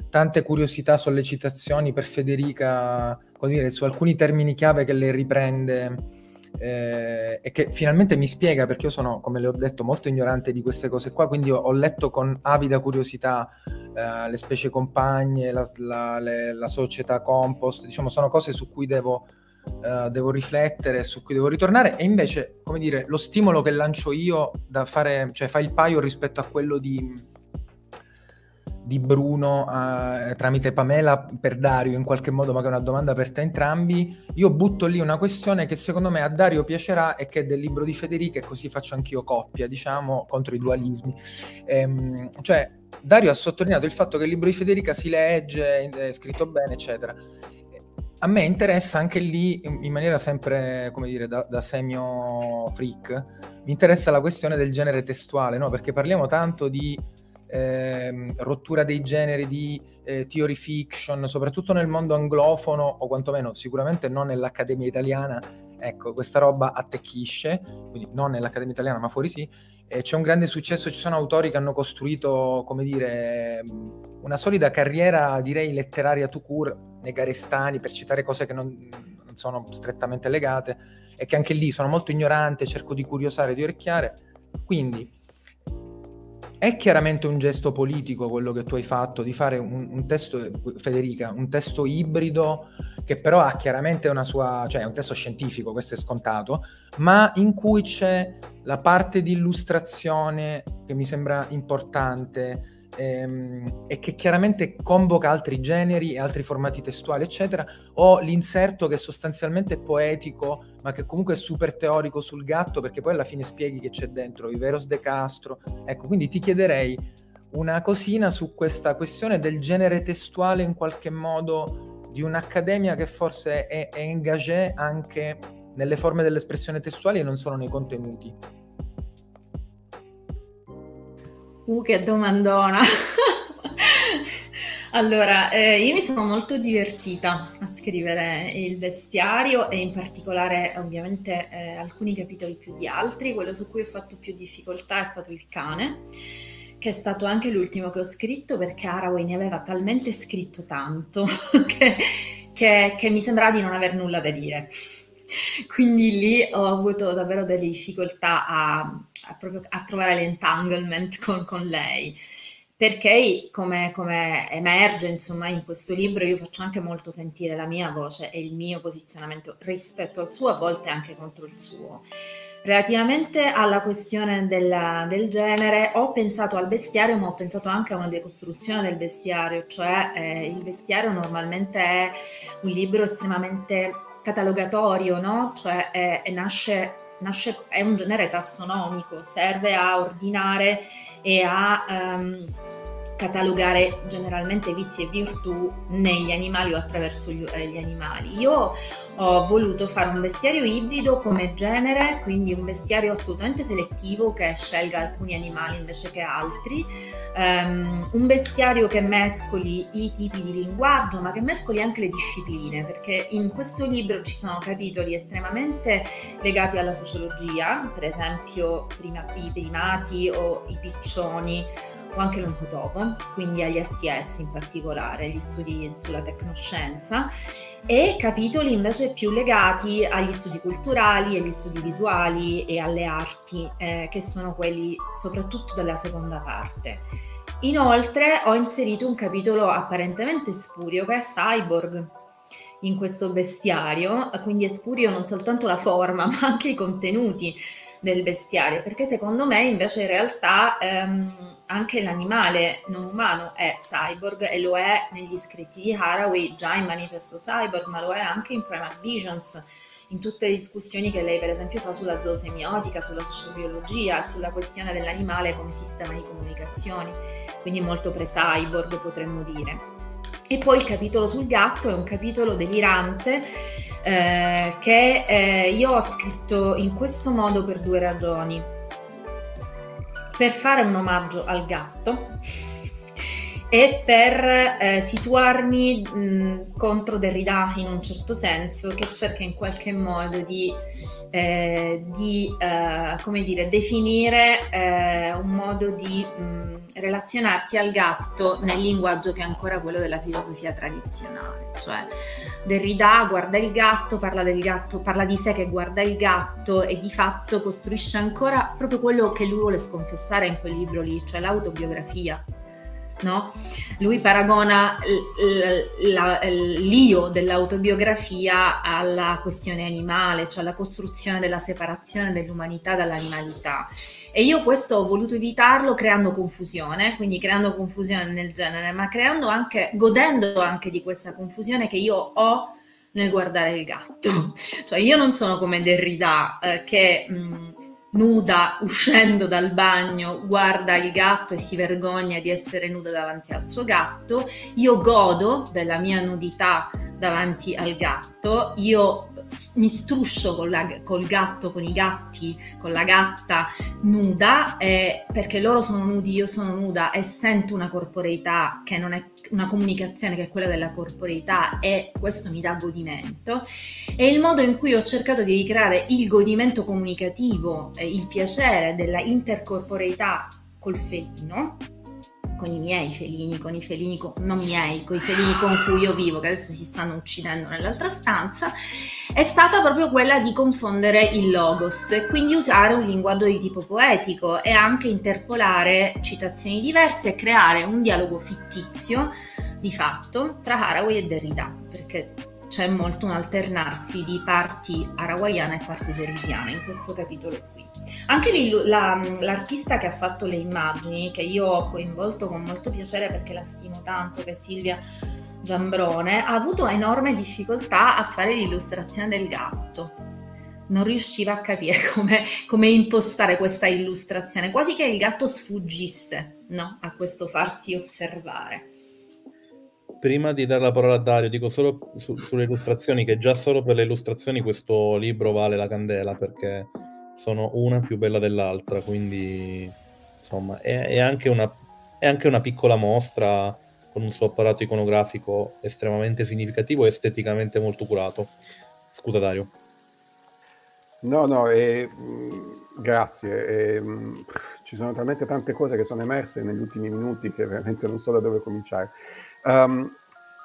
tante curiosità, sollecitazioni per Federica, dire, su alcuni termini chiave che lei riprende eh, e che finalmente mi spiega, perché io sono, come le ho detto, molto ignorante di queste cose qua, quindi ho letto con avida curiosità eh, le specie compagne, la, la, le, la, società compost, diciamo, sono cose su cui devo, uh, devo riflettere, su cui devo ritornare, e invece, come dire, lo stimolo che lancio io da fare, cioè fa il paio rispetto a quello di di Bruno uh, tramite Pamela per Dario in qualche modo, ma che è una domanda aperta a entrambi, io butto lì una questione che secondo me a Dario piacerà e che è del libro di Federica e così faccio anch'io coppia, diciamo, contro i dualismi. Ehm, cioè, Dario ha sottolineato il fatto che il libro di Federica si legge, è scritto bene, eccetera. A me interessa anche lì, in maniera sempre, come dire, da, da semio freak, mi interessa la questione del genere testuale, no? Perché parliamo tanto di ehm, rottura dei generi di eh, theory fiction, soprattutto nel mondo anglofono o quantomeno sicuramente non nell'Accademia Italiana, ecco, questa roba attecchisce, quindi non nell'Accademia Italiana ma fuori sì, e c'è un grande successo, ci sono autori che hanno costruito, come dire, una solida carriera, direi, letteraria to cure, negarestani, per citare cose che non, non sono strettamente legate, e che anche lì sono molto ignorante, cerco di curiosare, di orecchiare, quindi è chiaramente un gesto politico quello che tu hai fatto di fare un, un, testo, Federica, un testo ibrido che però ha chiaramente una sua, cioè è un testo scientifico, questo è scontato, ma in cui c'è la parte di illustrazione che mi sembra importante, ehm, e che chiaramente convoca altri generi e altri formati testuali, eccetera, o l'inserto che sostanzialmente è poetico, ma che comunque è super teorico sul gatto, perché poi alla fine spieghi che c'è dentro Iveros De Castro. Ecco, quindi ti chiederei una cosina su questa questione del genere testuale in qualche modo di un'accademia che forse è, è engagée anche nelle forme dell'espressione testuale e non solo nei contenuti. Uh, che domandona! allora, eh, io mi sono molto divertita a scrivere il bestiario e in particolare ovviamente eh, alcuni capitoli più di altri. Quello su cui ho fatto più difficoltà è stato il cane, che è stato anche l'ultimo che ho scritto perché Haraway ne aveva talmente scritto tanto che, che, che mi sembrava di non aver nulla da dire. Quindi lì ho avuto davvero delle difficoltà a, a, proprio, a trovare l'entanglement con, con lei perché come, come, emerge insomma in questo libro io faccio anche molto sentire la mia voce e il mio posizionamento rispetto al suo, a volte anche contro il suo. Relativamente alla questione della, del genere, ho pensato al bestiario, ma ho pensato anche a una decostruzione del bestiario, cioè eh, il bestiario normalmente è un libro estremamente catalogatorio, no? Cioè è, è nasce, nasce, è un genere tassonomico, serve a ordinare e a um, catalogare generalmente vizi e virtù negli animali o attraverso gli, eh, gli, animali. Io ho voluto fare un bestiario ibrido come genere, quindi un bestiario assolutamente selettivo che scelga alcuni animali invece che altri, um, un bestiario che mescoli i tipi di linguaggio, ma che mescoli anche le discipline, perché in questo libro ci sono capitoli estremamente legati alla sociologia, per esempio i primati o i piccioni o anche l'oncotopo, quindi agli STS in particolare, agli studi sulla tecnoscienza, e capitoli invece più legati agli studi culturali, agli studi visuali e alle arti, eh, che sono quelli soprattutto della seconda parte. Inoltre ho inserito un capitolo apparentemente spurio che è Cyborg in questo bestiario, quindi è spurio non soltanto la forma ma anche i contenuti del bestiario, perché secondo me invece in realtà ehm, anche l'animale non umano è cyborg e lo è negli scritti di Haraway già in Manifesto Cyborg, ma lo è anche in Primal Visions, in tutte le discussioni che lei per esempio fa sulla zoosemiotica, sulla sociobiologia, sulla questione dell'animale come sistema di comunicazioni, quindi molto pre-cyborg potremmo dire. E poi il capitolo sul gatto è un capitolo delirante eh, che eh, io ho scritto in questo modo per due ragioni. Per fare un omaggio al gatto e per eh, situarmi mh, contro Derrida in un certo senso, che cerca in qualche modo di eh, di eh, come dire, definire eh, un modo di mh, relazionarsi al gatto nel linguaggio che è ancora quello della filosofia tradizionale, cioè Derrida guarda il gatto, parla del gatto, parla di sé che guarda il gatto e di fatto costruisce ancora proprio quello che lui vuole sconfessare in quel libro lì, cioè l'autobiografia No? Lui paragona l'io dell'autobiografia alla questione animale, cioè alla costruzione della separazione dell'umanità dall'animalità. E io questo ho voluto evitarlo creando confusione, quindi creando confusione nel genere, ma creando anche, godendo anche di questa confusione che io ho nel guardare il gatto. Cioè io non sono come Derrida eh, che mh, nuda uscendo dal bagno guarda il gatto e si vergogna di essere nuda davanti al suo gatto, io godo della mia nudità davanti al gatto, io mi struscio con la, col gatto, con i gatti, con la gatta nuda, eh, perché loro sono nudi, io sono nuda e sento una corporeità che non è una comunicazione che è quella della corporeità e questo mi dà godimento. E il modo in cui ho cercato di ricreare il godimento comunicativo, eh, il piacere della intercorporeità col felino, con i miei felini, con i felini con, non miei, con i felini con cui io vivo, che adesso si stanno uccidendo nell'altra stanza, è stata proprio quella di confondere il logos e quindi usare un linguaggio di tipo poetico e anche interpolare citazioni diverse e creare un dialogo fittizio di fatto tra Haraway e Derrida, perché c'è molto un alternarsi di parti arawaiane e parti derridiane in questo capitolo qui. Anche la, l'artista che ha fatto le immagini, che io ho coinvolto con molto piacere perché la stimo tanto, che è Silvia Giambrone, ha avuto enorme difficoltà a fare l'illustrazione del gatto. Non riusciva a capire come, come impostare questa illustrazione, quasi che il gatto sfuggisse no? a questo farsi osservare prima di dare la parola a Dario, dico solo su, sulle illustrazioni che già solo per le illustrazioni questo libro vale la candela perché sono una più bella dell'altra, quindi insomma è, è, anche, una, è anche una piccola mostra con un suo apparato iconografico estremamente significativo e esteticamente molto curato. Scusa Dario. No, no, eh, grazie. Eh, ci sono talmente tante cose che sono emerse negli ultimi minuti che veramente non so da dove cominciare. Um,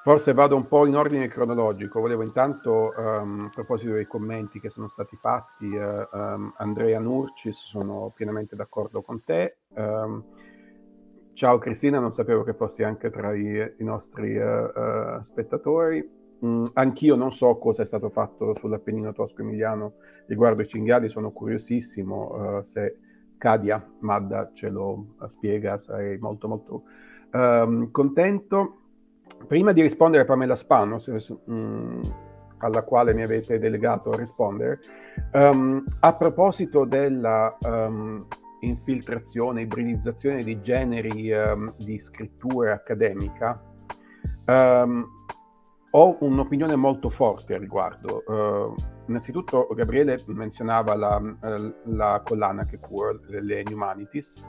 Forse vado un po' in ordine cronologico. Volevo intanto, um, a proposito dei commenti che sono stati fatti, uh, um, Andrea Nurcis, sono pienamente d'accordo con te. Um, ciao Cristina, non sapevo che fossi anche tra i, i nostri uh, uh, spettatori. Mm, anch'io non so cosa è stato fatto sull'Appennino tosco-emiliano riguardo i cinghiali, sono curiosissimo. se Cadia Madda ce lo spiega, sarei molto molto contento. Prima di rispondere a Pamela Spano, se, mh, mm, alla quale mi avete delegato a rispondere, um, a proposito della um, infiltrazione, ibridizzazione di generi um, di scrittura accademica, ho un'opinione molto forte al riguardo. Uh, innanzitutto Gabriele menzionava la, la collana che cura le Humanities,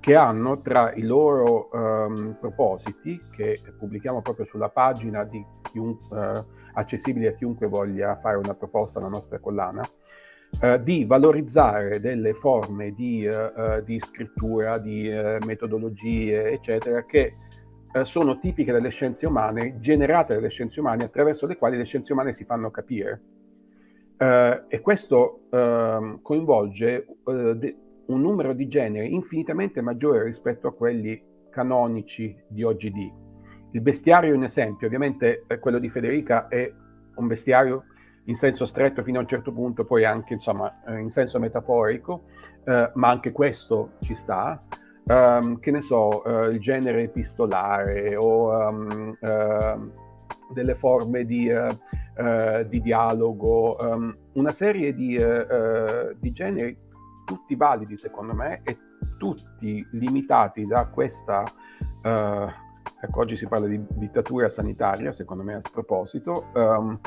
che hanno tra i loro um, propositi, che pubblichiamo proprio sulla pagina di chiunque, uh, accessibili a chiunque voglia fare una proposta alla nostra collana, uh, di valorizzare delle forme di, uh, di scrittura, di metodologie, eccetera, che sono tipiche delle scienze umane, generate dalle scienze umane, attraverso le quali le scienze umane si fanno capire. e questo ehm, coinvolge de- un numero di generi infinitamente maggiore rispetto a quelli canonici di oggi di. Il bestiario è un esempio, ovviamente eh, quello di Federica è un bestiario in senso stretto fino a un certo punto, poi anche insomma eh, in senso metaforico, eh, ma anche questo ci sta. Um, che ne so, uh, il genere epistolare o um, uh, delle forme di, uh, di dialogo, um, una serie di, di generi tutti validi secondo me e tutti limitati da questa, uh, ecco oggi si parla di dittatura sanitaria secondo me a sproposito, um,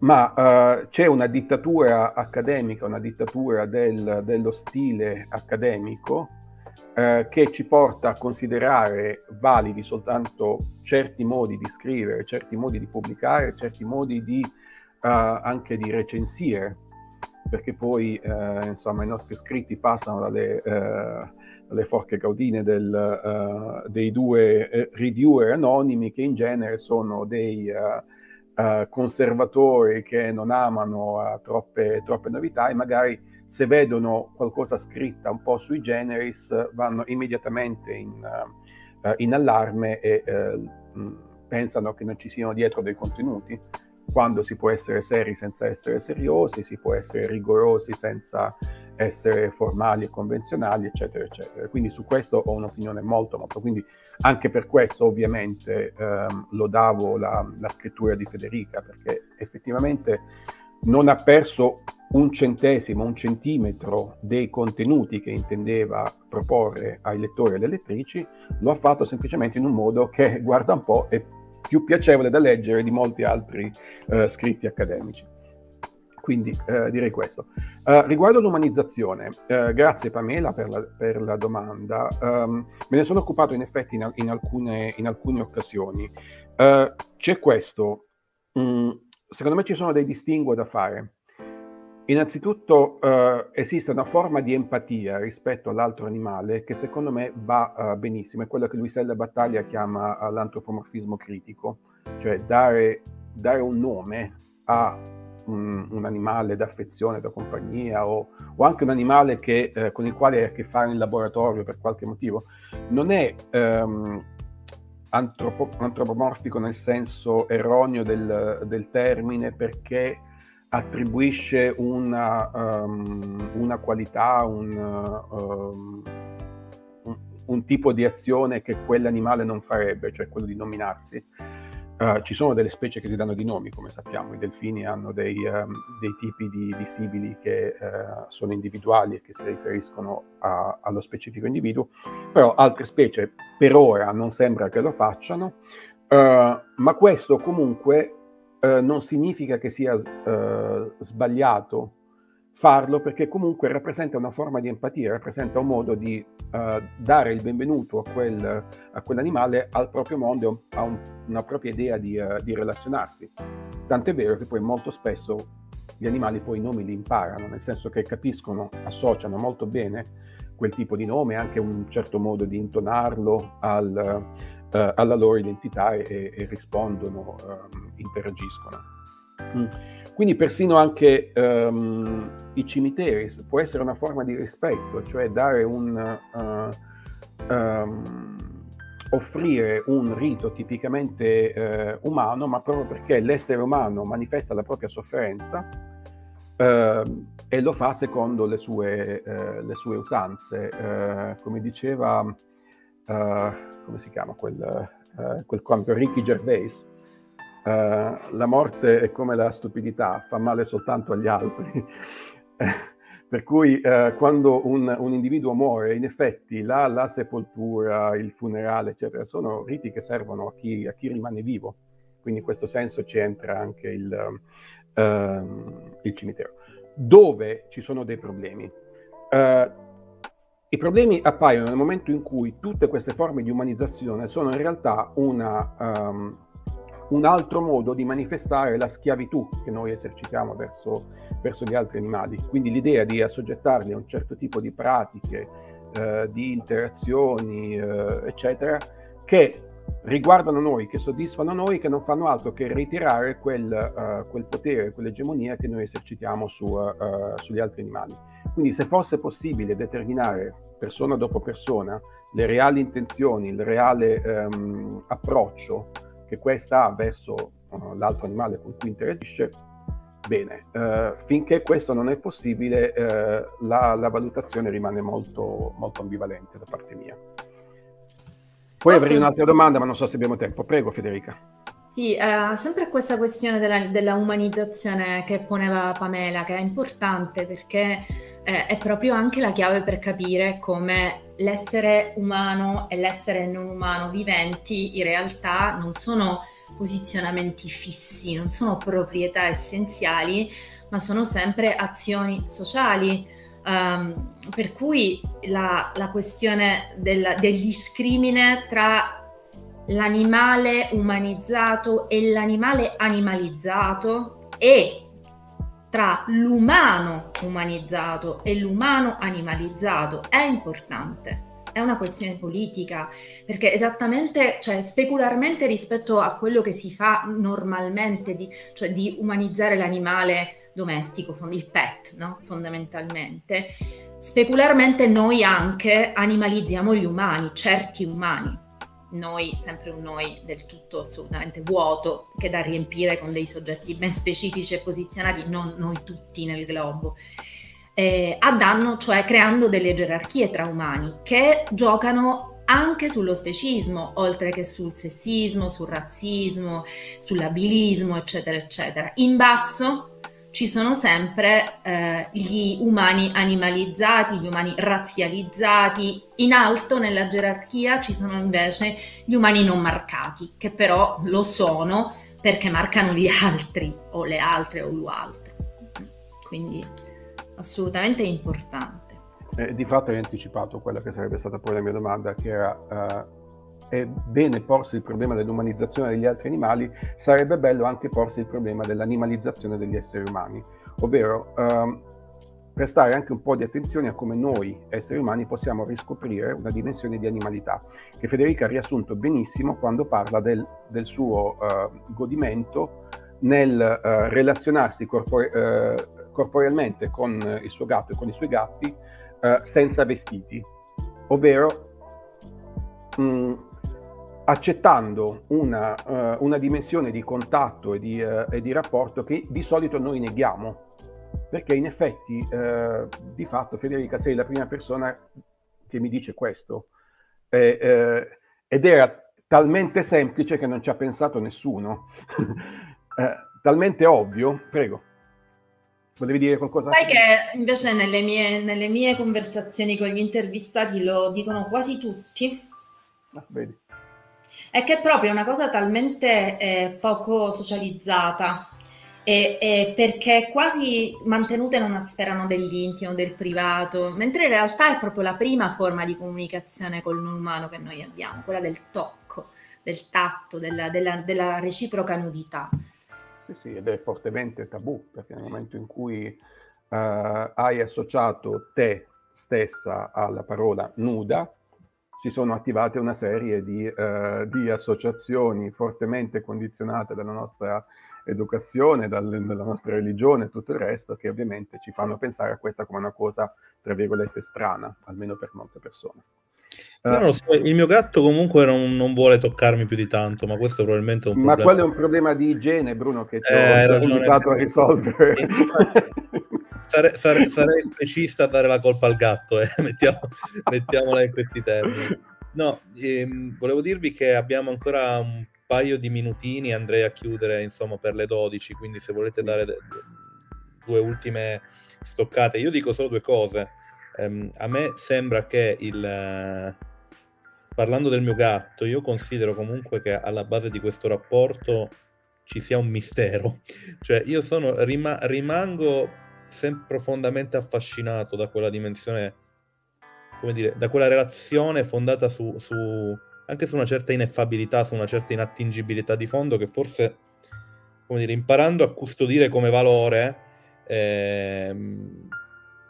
ma uh, c'è una dittatura accademica, una dittatura del, dello stile accademico uh, che ci porta a considerare validi soltanto certi modi di scrivere, certi modi di pubblicare, certi modi di, anche di recensire perché poi eh, insomma, i nostri scritti passano dalle, eh, dalle forche caudine del, uh, dei due eh, reviewer anonimi che in genere sono dei uh, conservatori che non amano troppe, troppe novità e magari se vedono qualcosa scritta un po' sui generis vanno immediatamente in, in allarme e pensano che non ci siano dietro dei contenuti quando si può essere seri senza essere seriosi, si può essere rigorosi senza essere formali e convenzionali, eccetera, eccetera. Quindi su questo ho un'opinione molto, molto. Quindi anche per questo ovviamente ehm, lodavo la, la scrittura di Federica, perché effettivamente non ha perso un centesimo, un centimetro dei contenuti che intendeva proporre ai lettori e alle lettrici, lo ha fatto semplicemente in un modo che, guarda un po', è più piacevole da leggere di molti altri uh, scritti accademici. Quindi uh, direi questo. Uh, riguardo l'umanizzazione, grazie Pamela per la, per la domanda. Um, me ne sono occupato in effetti in, in, alcune, in alcune, occasioni. c'è questo, mm, secondo me ci sono dei distinguo da fare. Innanzitutto uh, esiste una forma di empatia rispetto all'altro animale che secondo me va uh, benissimo, è quello che Luisella Battaglia chiama uh, l'antropomorfismo critico, cioè dare, dare un nome a un, un, animale d'affezione, da compagnia o, o anche un animale che, con il quale hai a che fare in laboratorio per qualche motivo, non è um, antropo, antropomorfico nel senso erroneo del, del termine perché attribuisce una, um, una qualità, un, um, un, tipo di azione che quell'animale non farebbe, cioè quello di nominarsi. Uh, ci sono delle specie che si danno di nomi, come sappiamo, i delfini hanno dei, um, dei tipi di, di sibili che uh, sono individuali e che si riferiscono a, allo specifico individuo, però altre specie per ora non sembra che lo facciano, uh, ma questo comunque eh, non significa che sia eh, sbagliato farlo perché comunque rappresenta una forma di empatia, rappresenta un modo di uh, dare il benvenuto a, quel, a, quell'animale, al proprio mondo, a un, una propria idea di, uh, di, relazionarsi. Tant'è vero che poi molto spesso gli animali poi i nomi li imparano, nel senso che capiscono, associano molto bene quel tipo di nome, anche un certo modo di intonarlo al, uh, alla loro identità e, e rispondono, um, interagiscono. Mm. Quindi persino anche um, i cimiteri può essere una forma di rispetto, cioè dare un... Uh, um, offrire un rito tipicamente eh, umano, ma proprio perché l'essere umano manifesta la propria sofferenza eh, e lo fa secondo le sue, eh, le sue usanze. Eh, come diceva uh, come si chiama quel, uh, quel comico, Ricky Gervais, uh, la morte è come la stupidità, fa male soltanto agli altri. per cui quando un, un, individuo muore, in effetti la, la, sepoltura, il funerale, eccetera, sono riti che servono a chi, a chi rimane vivo. Quindi in questo senso ci entra anche il, il cimitero. Dove ci sono dei problemi? I problemi appaiono nel momento in cui tutte queste forme di umanizzazione sono in realtà una, um, un altro modo di manifestare la schiavitù che noi esercitiamo verso, verso gli altri animali. Quindi l'idea di assoggettarli a un certo tipo di pratiche, eh, di interazioni, eh, eccetera, che riguardano noi, che soddisfano noi, che non fanno altro che ritirare quel, uh, quel potere, quell'egemonia che noi esercitiamo su, uh, sugli altri animali. Quindi se fosse possibile determinare persona dopo persona le reali intenzioni, il reale um, approccio che questa ha verso uh, l'altro animale con cui interagisce, bene. finché questo non è possibile, la, la, valutazione rimane molto, molto ambivalente da parte mia. Poi avrei un'altra domanda, ma non so se abbiamo tempo. Prego, Federica. Sì, eh, sempre questa questione della, della, umanizzazione che poneva Pamela, che è importante perché eh, è proprio anche la chiave per capire come l'essere umano e l'essere non umano viventi in realtà non sono posizionamenti fissi, non sono proprietà essenziali, ma sono sempre azioni sociali. Um, per cui la, la questione del, del discrimine tra l'animale umanizzato e l'animale animalizzato e tra l'umano umanizzato e l'umano animalizzato è importante. È una questione politica, perché esattamente, cioè specularmente rispetto a quello che si fa normalmente, di, cioè di umanizzare l'animale domestico, il pet, no? fondamentalmente, specularmente noi anche animalizziamo gli umani, certi umani noi, sempre un noi del tutto assolutamente vuoto, che da riempire con dei soggetti ben specifici e posizionati, non noi tutti nel globo, eh, a danno, cioè creando delle gerarchie tra umani che giocano anche sullo specismo, oltre che sul sessismo, sul razzismo, sull'abilismo, eccetera, eccetera. In basso ci sono sempre eh, gli umani animalizzati, gli umani razzializzati, in alto nella gerarchia ci sono invece gli umani non marcati, che però lo sono perché marcano gli altri o le altre o l'altro. Quindi assolutamente importante. Eh, di fatto hai anticipato quella che sarebbe stata poi la mia domanda, che era... Uh è bene porsi il problema dell'umanizzazione degli altri animali, sarebbe bello anche porsi il problema dell'animalizzazione degli esseri umani, ovvero ehm, prestare anche un po' di attenzione a come noi, esseri umani, possiamo riscoprire una dimensione di animalità, che Federica ha riassunto benissimo quando parla del, del suo eh, godimento nel eh, relazionarsi corpore, eh, corporealmente con il suo gatto e con i suoi gatti eh, senza vestiti, ovvero mm, accettando una, uh, una, dimensione di contatto e di, uh, e di, rapporto che di solito noi neghiamo. Perché in effetti, uh, di fatto, Federica, sei la prima persona che mi dice questo. Eh, ed era talmente semplice che non ci ha pensato nessuno. talmente ovvio. Prego. Volevi dire qualcosa? Sai che invece nelle mie, nelle mie conversazioni con gli intervistati lo dicono quasi tutti. Ah, vedi è che è proprio una cosa talmente eh, poco socializzata e, e perché quasi mantenuta in una sfera no, dell'intimo, del privato, mentre in realtà è proprio la prima forma di comunicazione con non umano che noi abbiamo, quella del tocco, del tatto, della, della, della reciproca nudità. Sì, sì, ed è fortemente tabù, perché nel momento in cui uh, hai associato te stessa alla parola nuda, si sono attivate una serie di, eh, di associazioni fortemente condizionate dalla nostra educazione, dal, dalla nostra religione e tutto il resto, che ovviamente ci fanno pensare a questa come una cosa, tra virgolette, strana, almeno per molte persone. Uh, so, il mio gatto comunque non, non, vuole toccarmi più di tanto, ma questo probabilmente è un ma problema. Ma quello è un problema di igiene, Bruno, che ti eh, ho invitato a risolvere. Sare, sare, sarei specista a dare la colpa al gatto, eh. Mettiamo, mettiamola in questi termini. No, ehm, volevo dirvi che abbiamo ancora un paio di minutini, andrei a chiudere insomma per le 12, quindi se volete dare due ultime stoccate, io dico solo due cose. Um, a me sembra che il... Uh, parlando del mio gatto, io considero comunque che alla base di questo rapporto ci sia un mistero. Cioè, io sono, rima- rimango sempre profondamente affascinato da quella dimensione, come dire, da quella relazione fondata su, su anche su una certa ineffabilità, su una certa inattingibilità di fondo che forse, come dire, imparando a custodire come valore, ehm,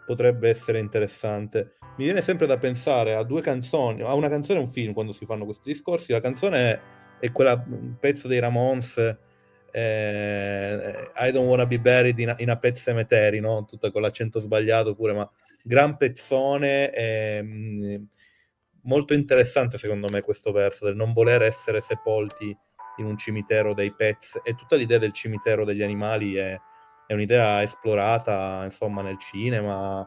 potrebbe essere interessante. Mi viene sempre da pensare a due canzoni, a una canzone e un film quando si fanno questi discorsi. La canzone è, è quella, un pezzo dei Ramones eh, I don't wanna be buried in a, in a pet cemetery, no? Tutto con l'accento sbagliato pure, ma gran pezzone, eh, molto interessante secondo me questo verso del non voler essere sepolti in un cimitero dei pets e tutta l'idea del cimitero degli animali è, è un'idea esplorata insomma nel cinema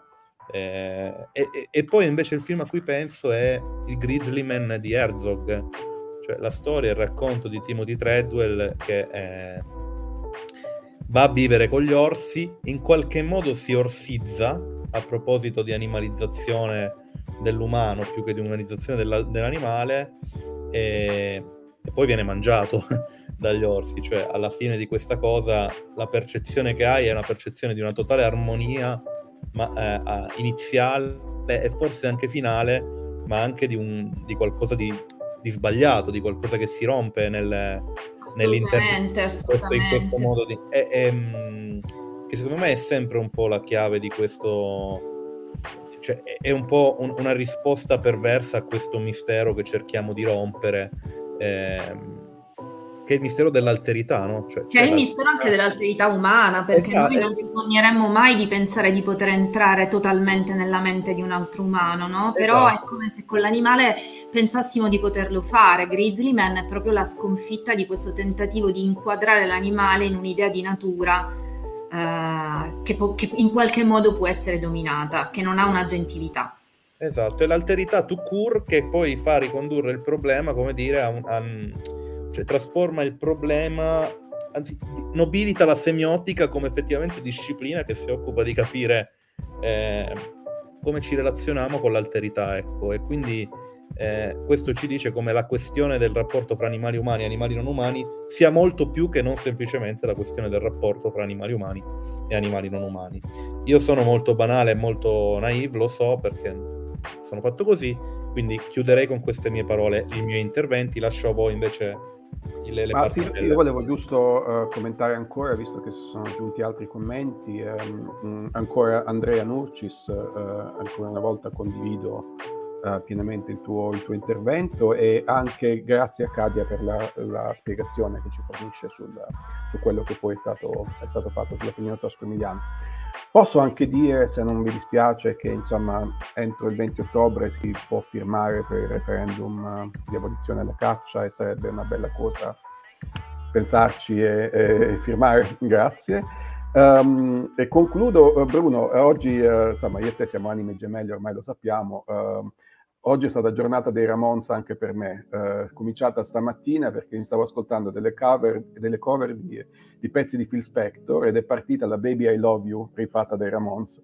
eh, e, e, poi invece il film a cui penso è il Grizzly Man di Herzog cioè la storia, il racconto di Timothy Treadwell che eh, va a vivere con gli orsi, in qualche modo si orsizza a proposito di animalizzazione dell'umano più che di umanizzazione della, dell'animale e, e poi viene mangiato dagli orsi, cioè alla fine di questa cosa la percezione che hai è una percezione di una totale armonia ma, eh, iniziale e forse anche finale, ma anche di, un, di qualcosa di di sbagliato, di qualcosa che si rompe nel, nell'interno in questo modo di... E, e, che secondo me è sempre un po' la chiave di questo cioè, è un po' un, una risposta perversa a questo mistero che cerchiamo di rompere, ehm, che è il mistero dell'alterità, no? Cioè, che è il la... mistero anche dell'alterità umana, perché esatto. noi non ci sogneremmo mai di pensare di poter entrare totalmente nella mente di un altro umano, no? Però esatto. è come se con l'animale pensassimo di poterlo fare. Grizzly Man è proprio la sconfitta di questo tentativo di inquadrare l'animale in un'idea di natura eh, che, po- che, in qualche modo può essere dominata, che non ha un'agentività. Esatto, è l'alterità to cure che poi fa ricondurre il problema, come dire, a un, a, cioè trasforma il problema, anzi nobilita la semiotica come effettivamente disciplina che si occupa di capire eh, come ci relazioniamo con l'alterità, ecco, e quindi eh, questo ci dice come la questione del rapporto fra animali umani e animali non umani sia molto più che non semplicemente la questione del rapporto fra animali umani e animali non umani. Io sono molto banale e molto naive, lo so perché sono fatto così, quindi chiuderei con queste mie parole i miei interventi, lascio a voi invece le, le Ma sì, io volevo giusto uh, commentare ancora, visto che sono giunti altri commenti, um, ancora Andrea Nurcis, uh, ancora una volta condivido uh, pienamente il tuo, il tuo, intervento e anche grazie a Cadia per la, la spiegazione che ci fornisce sul, su quello che poi è stato, è stato fatto sull'opinione tosco-emiliana. Posso anche dire, se non vi dispiace, che insomma entro il 20 ottobre si può firmare per il referendum uh, di abolizione della caccia e sarebbe una bella cosa pensarci e, e firmare. Grazie. Um, e concludo, uh, Bruno, oggi uh, insomma io e te siamo anime gemelle, ormai lo sappiamo. Uh, Oggi è stata giornata dei Ramones anche per me, eh, cominciata stamattina perché mi stavo ascoltando delle cover, delle cover di, di, pezzi di Phil Spector ed è partita la Baby I Love You rifatta dai Ramones.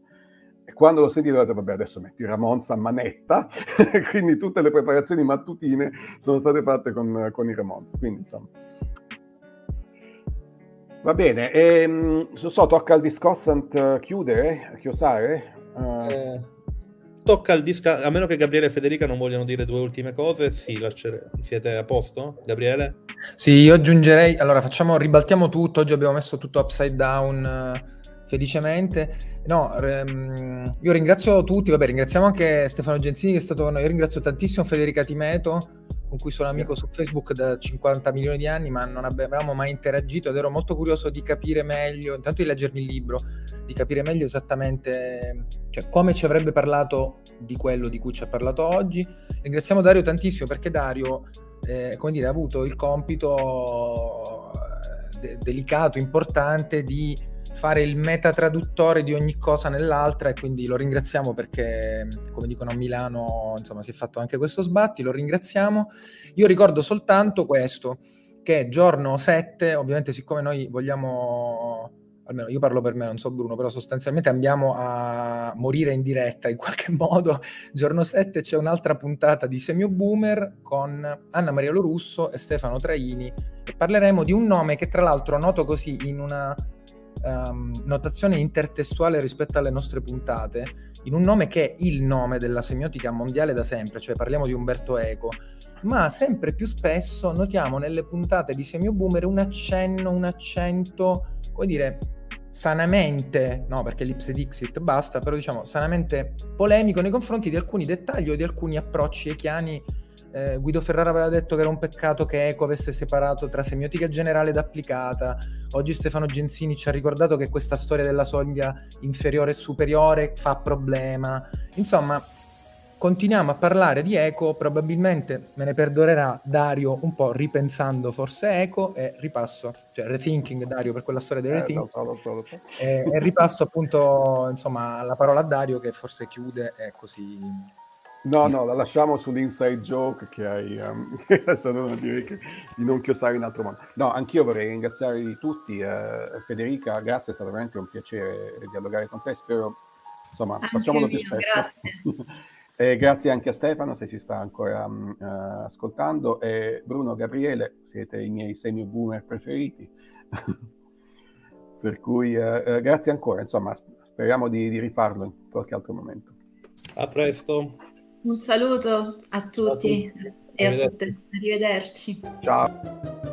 E quando l'ho sentito ho detto, vabbè, adesso metti i Ramones a manetta, quindi tutte le preparazioni mattutine sono state fatte con, con i Ramones. Quindi, insomma... Va bene, e, non so, tocca al discossant chiudere, chiosare? Uh... Eh tocca al disco, a meno che Gabriele e Federica non vogliano dire due ultime cose, sì, siete a posto? Gabriele? Sì, io aggiungerei, allora facciamo, ribaltiamo tutto, oggi abbiamo messo tutto upside down uh, felicemente. No, um, io ringrazio tutti, vabbè, ringraziamo anche Stefano Genzini che è stato con noi, io ringrazio tantissimo Federica Timeto con cui sono amico su Facebook da 50 milioni di anni, ma non avevamo mai interagito ed ero molto curioso di capire meglio, intanto di leggermi il libro, di capire meglio esattamente cioè, come ci avrebbe parlato di quello di cui ci ha parlato oggi. Ringraziamo Dario tantissimo perché Dario, eh, come dire, ha avuto il compito eh, de- delicato, importante di fare il metatraduttore di ogni cosa nell'altra e quindi lo ringraziamo perché, come dicono a Milano, insomma, si è fatto anche questo sbatti, lo ringraziamo. Io ricordo soltanto questo, che giorno 7, ovviamente siccome noi vogliamo almeno io parlo per me, non so Bruno, però sostanzialmente andiamo a morire in diretta in qualche modo. Giorno 7 c'è un'altra puntata di Semio Boomer con Anna Maria Lorusso e Stefano Traini e parleremo di un nome che tra l'altro noto così in una um, notazione intertestuale rispetto alle nostre puntate, in un nome che è il nome della semiotica mondiale da sempre, cioè parliamo di Umberto Eco, ma sempre più spesso notiamo nelle puntate di Semio Boomer un accenno, un accento, come dire, sanamente, no perché l'Ipse Dixit basta, però diciamo sanamente polemico nei confronti di alcuni dettagli o di alcuni approcci echiani eh, Guido Ferrara aveva detto che era un peccato che Eco avesse separato tra semiotica generale ed applicata. Oggi Stefano Genzini ci ha ricordato che questa storia della soglia inferiore e superiore fa problema. Insomma, continuiamo a parlare di Eco, probabilmente me ne perdonerà Dario un po' ripensando forse Eco e ripasso, cioè rethinking Dario per quella storia del rethinking. Eh, lo so, lo so, lo so. E, e ripasso appunto insomma la parola a Dario che forse chiude e così No, no, la lasciamo sull'inside joke che hai, um, lasciato dire che, di non chiosare in altro modo. No, anch'io vorrei ringraziare tutti. Eh, Federica, grazie, è stato veramente un piacere dialogare con te. Spero, insomma, anche facciamolo più spesso. Grazie. e grazie anche a Stefano, se ci sta ancora um, uh, ascoltando. E Bruno, Gabriele, siete i miei semi-boomer preferiti. per cui uh, uh, grazie ancora, insomma, speriamo di, di rifarlo in qualche altro momento. A presto. Un saluto a tutti, a tutti. e a tutte. Arrivederci. Ciao.